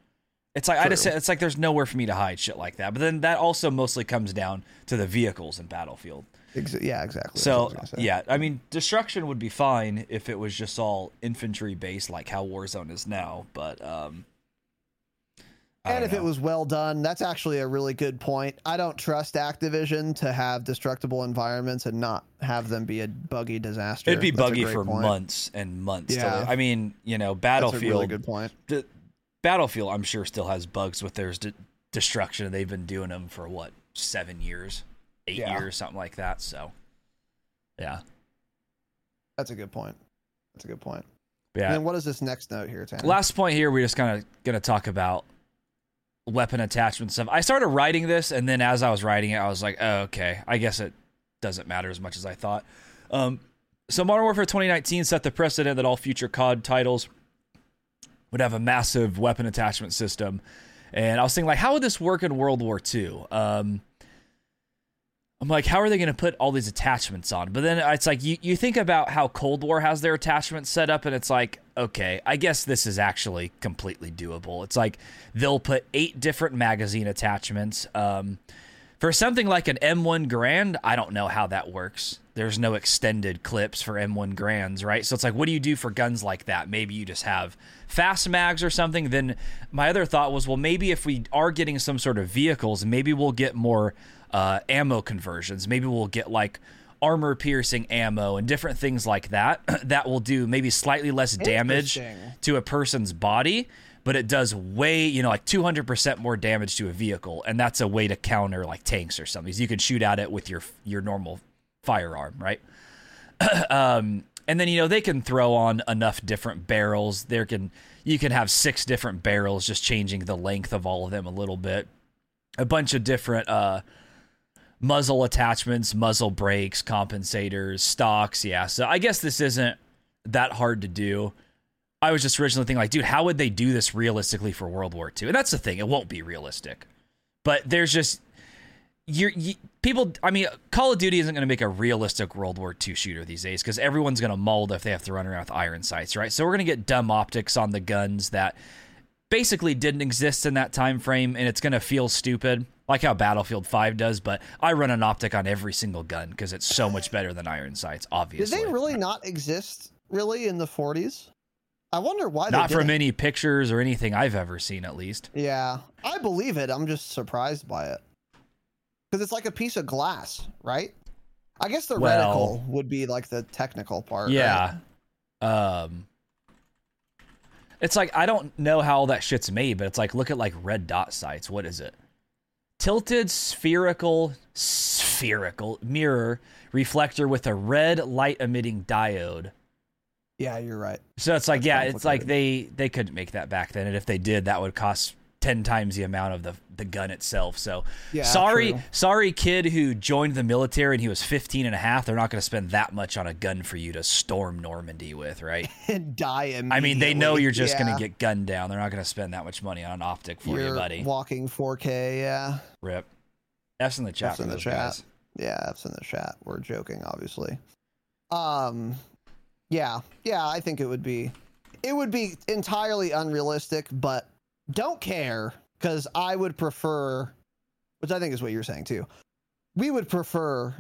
It's like I just True. it's like there's nowhere for me to hide shit like that. But then that also mostly comes down to the vehicles in battlefield. Ex- yeah, exactly. So I was gonna say. yeah, I mean, destruction would be fine if it was just all infantry based, like how Warzone is now. But um, and if it was well done, that's actually a really good point. I don't trust Activision to have destructible environments and not have them be a buggy disaster. it'd be That's buggy for point. months and months. Yeah. I mean, you know, That's Battlefield. a really good point. d- Battlefield, I'm sure, still has bugs with their d- destruction. They've been doing them for what seven years, eight Yeah. years, something like that. So, yeah, That's a good point. That's a good point. yeah. And then what is this next note here, Tanner? Last point here, we're just kind of going to talk about weapon attachment stuff. I started writing this, and then as I was writing it, I was like, oh, okay, I guess it doesn't matter as much as I thought. Um, so, Modern Warfare 2019 set the precedent that all future COD titles would have a massive weapon attachment system. And I was thinking, like, how would this work in World War II? Um, I'm like, how are they going to put all these attachments on? But then it's like, you, you think about how Cold War has their attachments set up, and it's like, okay, I guess this is actually completely doable. It's like they'll put eight different magazine attachments. Um, for something like an M1 Garand, I don't know how that works. There's no extended clips for M1 Garands, right? So it's like, what do you do for guns like that? Maybe you just have fast mags or something. Then my other thought was, well, maybe if we are getting some sort of vehicles, maybe we'll get more uh, ammo conversions. Maybe we'll get like armor piercing ammo and different things like that that will do maybe slightly less damage to a person's body, but it does way, you know, like 200% more damage to a vehicle. And that's a way to counter like tanks or something. So you can shoot at it with your your normal firearm, right? um, and then you know they can throw on enough different barrels. There can you can have six different barrels, just changing the length of all of them a little bit. A bunch of different uh, muzzle attachments, muzzle brakes, compensators, stocks. Yeah, so I guess this isn't that hard to do. I was just originally thinking, like, dude, how would they do this realistically for World War II? And that's the thing; it won't be realistic. But there's just you're you, people. I mean, Call of Duty isn't going to make a realistic World War II shooter these days because everyone's going to mold if they have to run around with iron sights, right? So we're going to get dumb optics on the guns that basically didn't exist in that time frame, and it's going to feel stupid, like how Battlefield Five does. But I run an optic on every single gun because it's so much better than iron sights. Obviously did they really not exist really in the 40s? I wonder why. not from any pictures or anything I've ever seen, at least. Yeah, I believe it. I'm just surprised by it because it's like a piece of glass, right? I guess the Well- reticle would be like the technical part. Yeah. Um it's like I don't know how all that shit's made, but it's like look at like red dot sights. What is it? tilted spherical spherical mirror reflector with a red light emitting diode. Yeah, you're right. So it's like, That's yeah, it's like they they couldn't make that back then, and if they did, that would cost ten times the amount of the the gun itself. So Yeah, sorry, true. sorry, kid who joined the military and he was 15 and a half. They're not going to spend that much on a gun for you to storm Normandy with, right? and die immediately. I mean, they know you're just going to get gunned down. They're not going to spend that much money on an optic for You're you, buddy. walking 4K. Yeah. Rip. F's in the chat F's in the chat. guys. Yeah, F's in the chat. We're joking, obviously. Um, yeah, yeah. I think it would be, it would be entirely unrealistic, but don't care because I would prefer, which I think is what you're saying too. We would prefer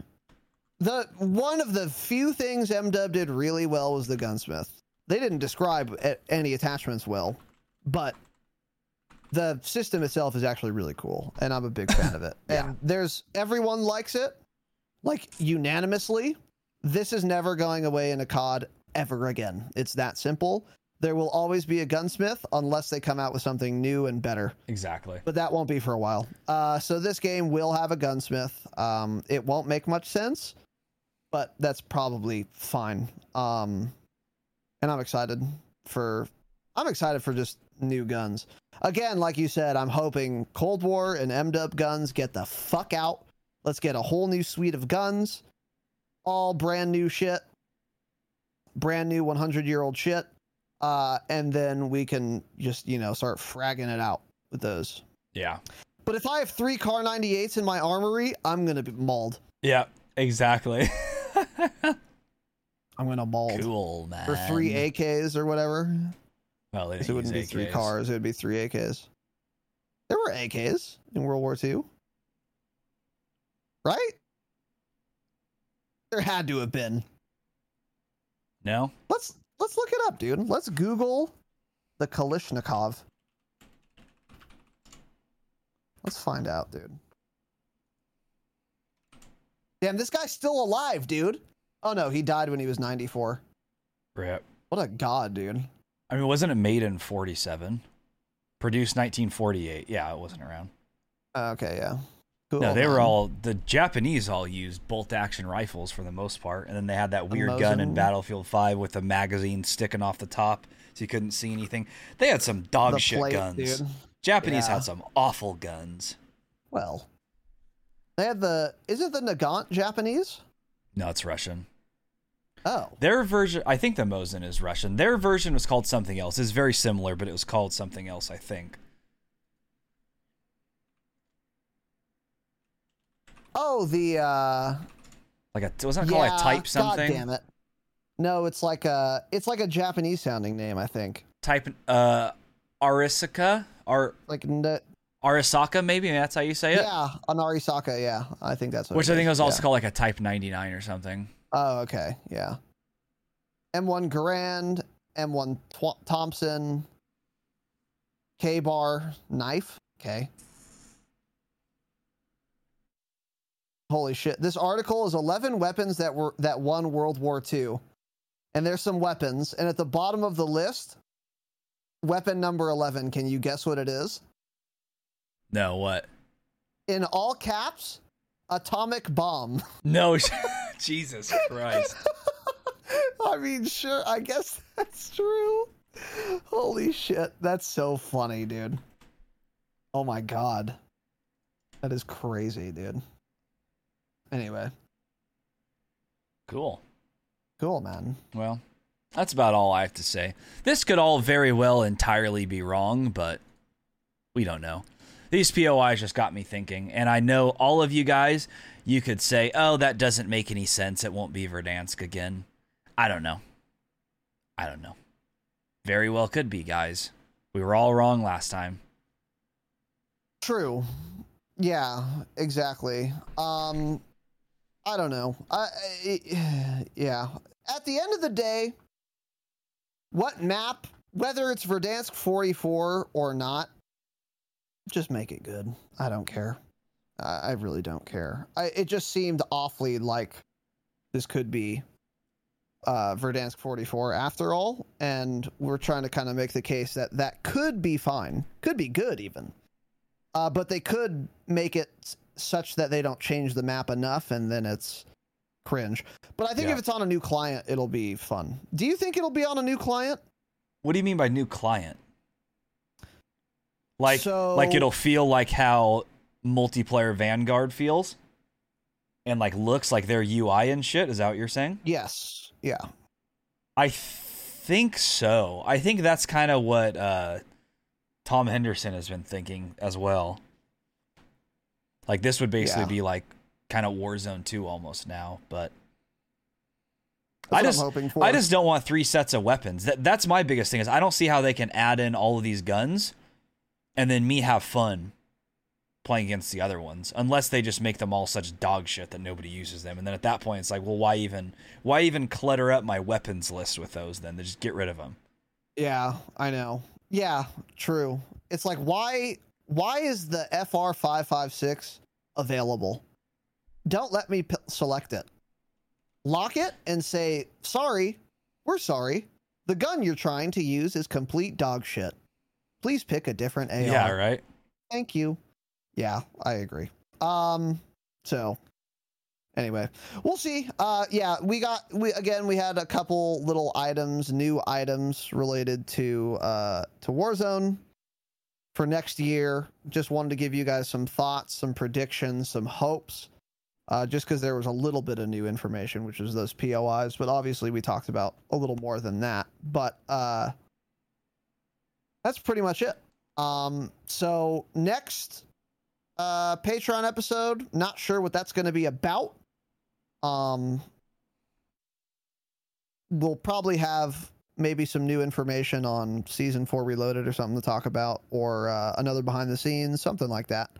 the one of the few things MW did really well was the gunsmith. They didn't describe any attachments well, but the system itself is actually really cool, and I'm a big fan of it. And there's everyone likes it, like unanimously. This is never going away in a COD ever again. It's that simple. There will always be a gunsmith unless they come out with something new and better. Exactly. But that won't be for a while. Uh, so this game will have a gunsmith. Um, it won't make much sense, but that's probably fine. Um, and I'm excited for. I'm excited for just new guns. Again, like you said, I'm hoping Cold War and MW guns get the fuck out. Let's get a whole new suite of guns, all brand new shit, brand new 100 year old shit, uh, and then we can just you know start fragging it out with those. Yeah. But if I have three Kar 98s in my armory, I'm gonna be mauled. Yeah, exactly. I'm gonna mauled. Cool, man. Or three AKs or whatever. Well, they It wouldn't be use three cars. It would be three AKs. There were AKs in World War II, right? There had to have been. No? Let's let's look it up, dude. Let's Google the Kalashnikov. Let's find out, dude. Damn, this guy's still alive, dude. Oh no, he died when he was 94. Rip. What a god, dude. I mean, wasn't it made in 47? Produced 1948. Yeah, it wasn't around. Uh, Okay, yeah. Cool, no, they were all the Japanese all used bolt action rifles for the most part, and then they had that weird gun in Battlefield 5 with the magazine sticking off the top so you couldn't see anything. They had some dog The shit plate, guns. dude. Japanese Yeah. had some awful guns. Well, they had the. Isn't the Nagant Japanese? No, it's Russian. Oh, Their version, I think the Mosin is Russian. Their version was called something else. It's very similar, but it was called something else, I think. Oh, the. uh Like a wasn't it called yeah, a type something? God damn it! No, it's like a. It's like a Japanese sounding name, I think. Type uh Arisaka or Like n- Arisaka, maybe that's how you say it. yeah, an Arisaka. Yeah, I think that's what. Which I think was also yeah. called like a Type 99 or something. Oh, okay, yeah. M1 Garand, M1 Tw- Thompson, KA-BAR knife. Okay. Holy shit! This article is 11 weapons that were that won World War II, and there's some weapons. And at the bottom of the list, weapon number 11. Can you guess what it is? No, what? In all caps, atomic bomb. No, Jesus Christ. I mean, sure, I guess that's true. Holy shit, that's so funny, dude. Oh my god. That is crazy, dude. Anyway, Cool. cool, man. Well, that's about all I have to say. This could all very well entirely be wrong, but we don't know. These POIs just got me thinking, and I know all of you guys, you could say, oh, that doesn't make any sense. It won't be Verdansk again. I don't know. I don't know. Very well could be, guys. We were all wrong last time. True. Yeah, exactly. Um I don't know. I, I yeah. At the end of the day, what map, whether it's Verdansk 44 or not, just make it good. I don't care. I, I really don't care. It just seemed awfully like this could be uh, Verdansk 44 after all, and we're trying to kind of make the case that that could be fine, could be good even. Uh, but they could make it such that they don't change the map enough, and then it's cringe. But I think Yeah. if it's on a new client, it'll be fun. Do you think it'll be on a new client? What do you mean by new client? Like So- like it'll feel like how multiplayer Vanguard feels? And like looks like their UI and shit, is that what you're saying? Yes. Yeah. I think so. I think that's kind of what uh, Tom Henderson has been thinking as well. Like this would basically Yeah. be like kind of Warzone 2 almost now, but That's I just I'm hoping for. I just don't want three sets of weapons. That that's my biggest thing is I don't see how they can add in all of these guns and then me have fun playing against the other ones unless they just make them all such dog shit that nobody uses them and then at that point it's like well why even why even clutter up my weapons list with those then they just get rid of them Yeah, I know. Yeah, true. It's like why why is the FR five five six available? Don't let me p- select it. Lock it and say sorry. We're sorry. The gun you're trying to use is complete dog shit. Please pick a different AR. yeah right Thank you. Yeah, I agree. Um, so anyway, we'll see. Uh, yeah, we got we again we had a couple little items, new items related to uh to Warzone for next year. Just wanted to give you guys some thoughts, some predictions, some hopes. Uh, just because there was a little bit of new information, which was those POIs, but obviously we talked about a little more than that. But uh, that's pretty much it. Um, so next uh Patreon episode, not sure what that's going to be about. Um we'll probably have maybe some new information on season 4 reloaded or something to talk about or uh, another behind the scenes, something like that.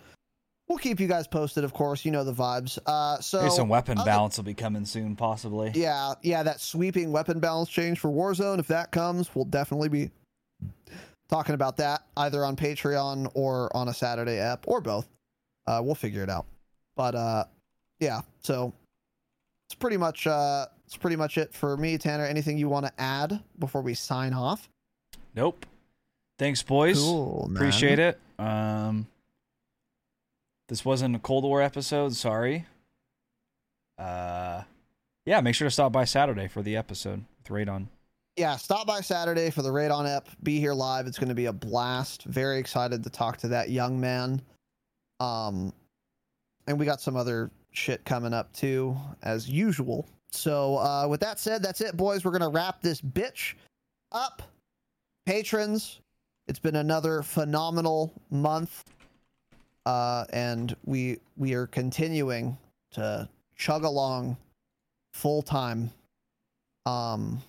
We'll keep you guys posted, of course. You know the vibes. Uh, so Maybe some weapon other- balance will be coming soon possibly yeah, yeah, that sweeping weapon balance change for Warzone. If that comes, we'll definitely be talking about that either on Patreon or on a Saturday app or both. Uh, we'll figure it out. But uh, yeah, so it's pretty much it's pretty much it for me, Tanner. Anything you want to add before we sign off? nope thanks boys Cool, appreciate it um this wasn't a cold war episode sorry uh yeah make sure to stop by saturday for the episode with Razinon yeah, stop by Saturday for the Razinon Ep. Be here live. It's going to be a blast. Very excited to talk to that young man. Um, and we got some other shit coming up too, as usual. So, uh, with that said, that's it, boys. We're gonna wrap this bitch up. Patrons, it's been another phenomenal month, uh, and we we are continuing to chug along full time. Um,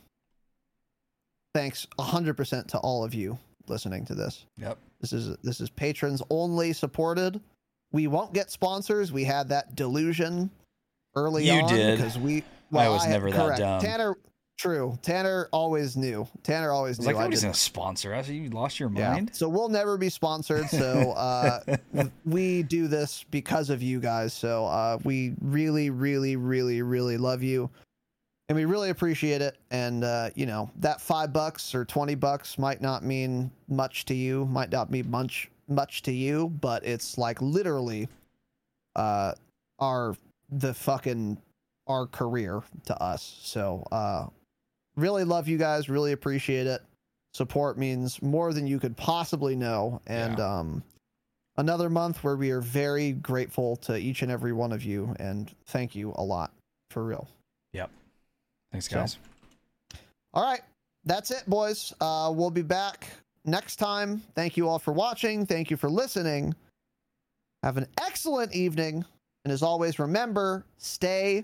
thanks 100% to all of you listening to this. Yep. This is this is patrons only supported. We won't get sponsors. We had that delusion early You on did. because we I was never that correct. dumb. Tanner true. Tanner always knew. Tanner always I knew. like I nobody's gonna sponsor us you lost your Yeah. mind So we'll never be sponsored. So uh, we do this because of you guys. So uh, we really, really, really, really love you, and we really appreciate it. And uh, you know that five bucks or twenty bucks might not mean much to you, might not mean much much to you, but it's like literally uh, our the fucking our career to us. So uh, really love you guys. Really appreciate it. Support means more than you could possibly know. And um another month where we are very grateful to each and every one of you and thank you a lot for real. Yep. Thanks So- guys. all right. That's it boys. Uh we'll be back next time. Thank you all for watching. Thank you for listening. Have an excellent evening. And as always remember stay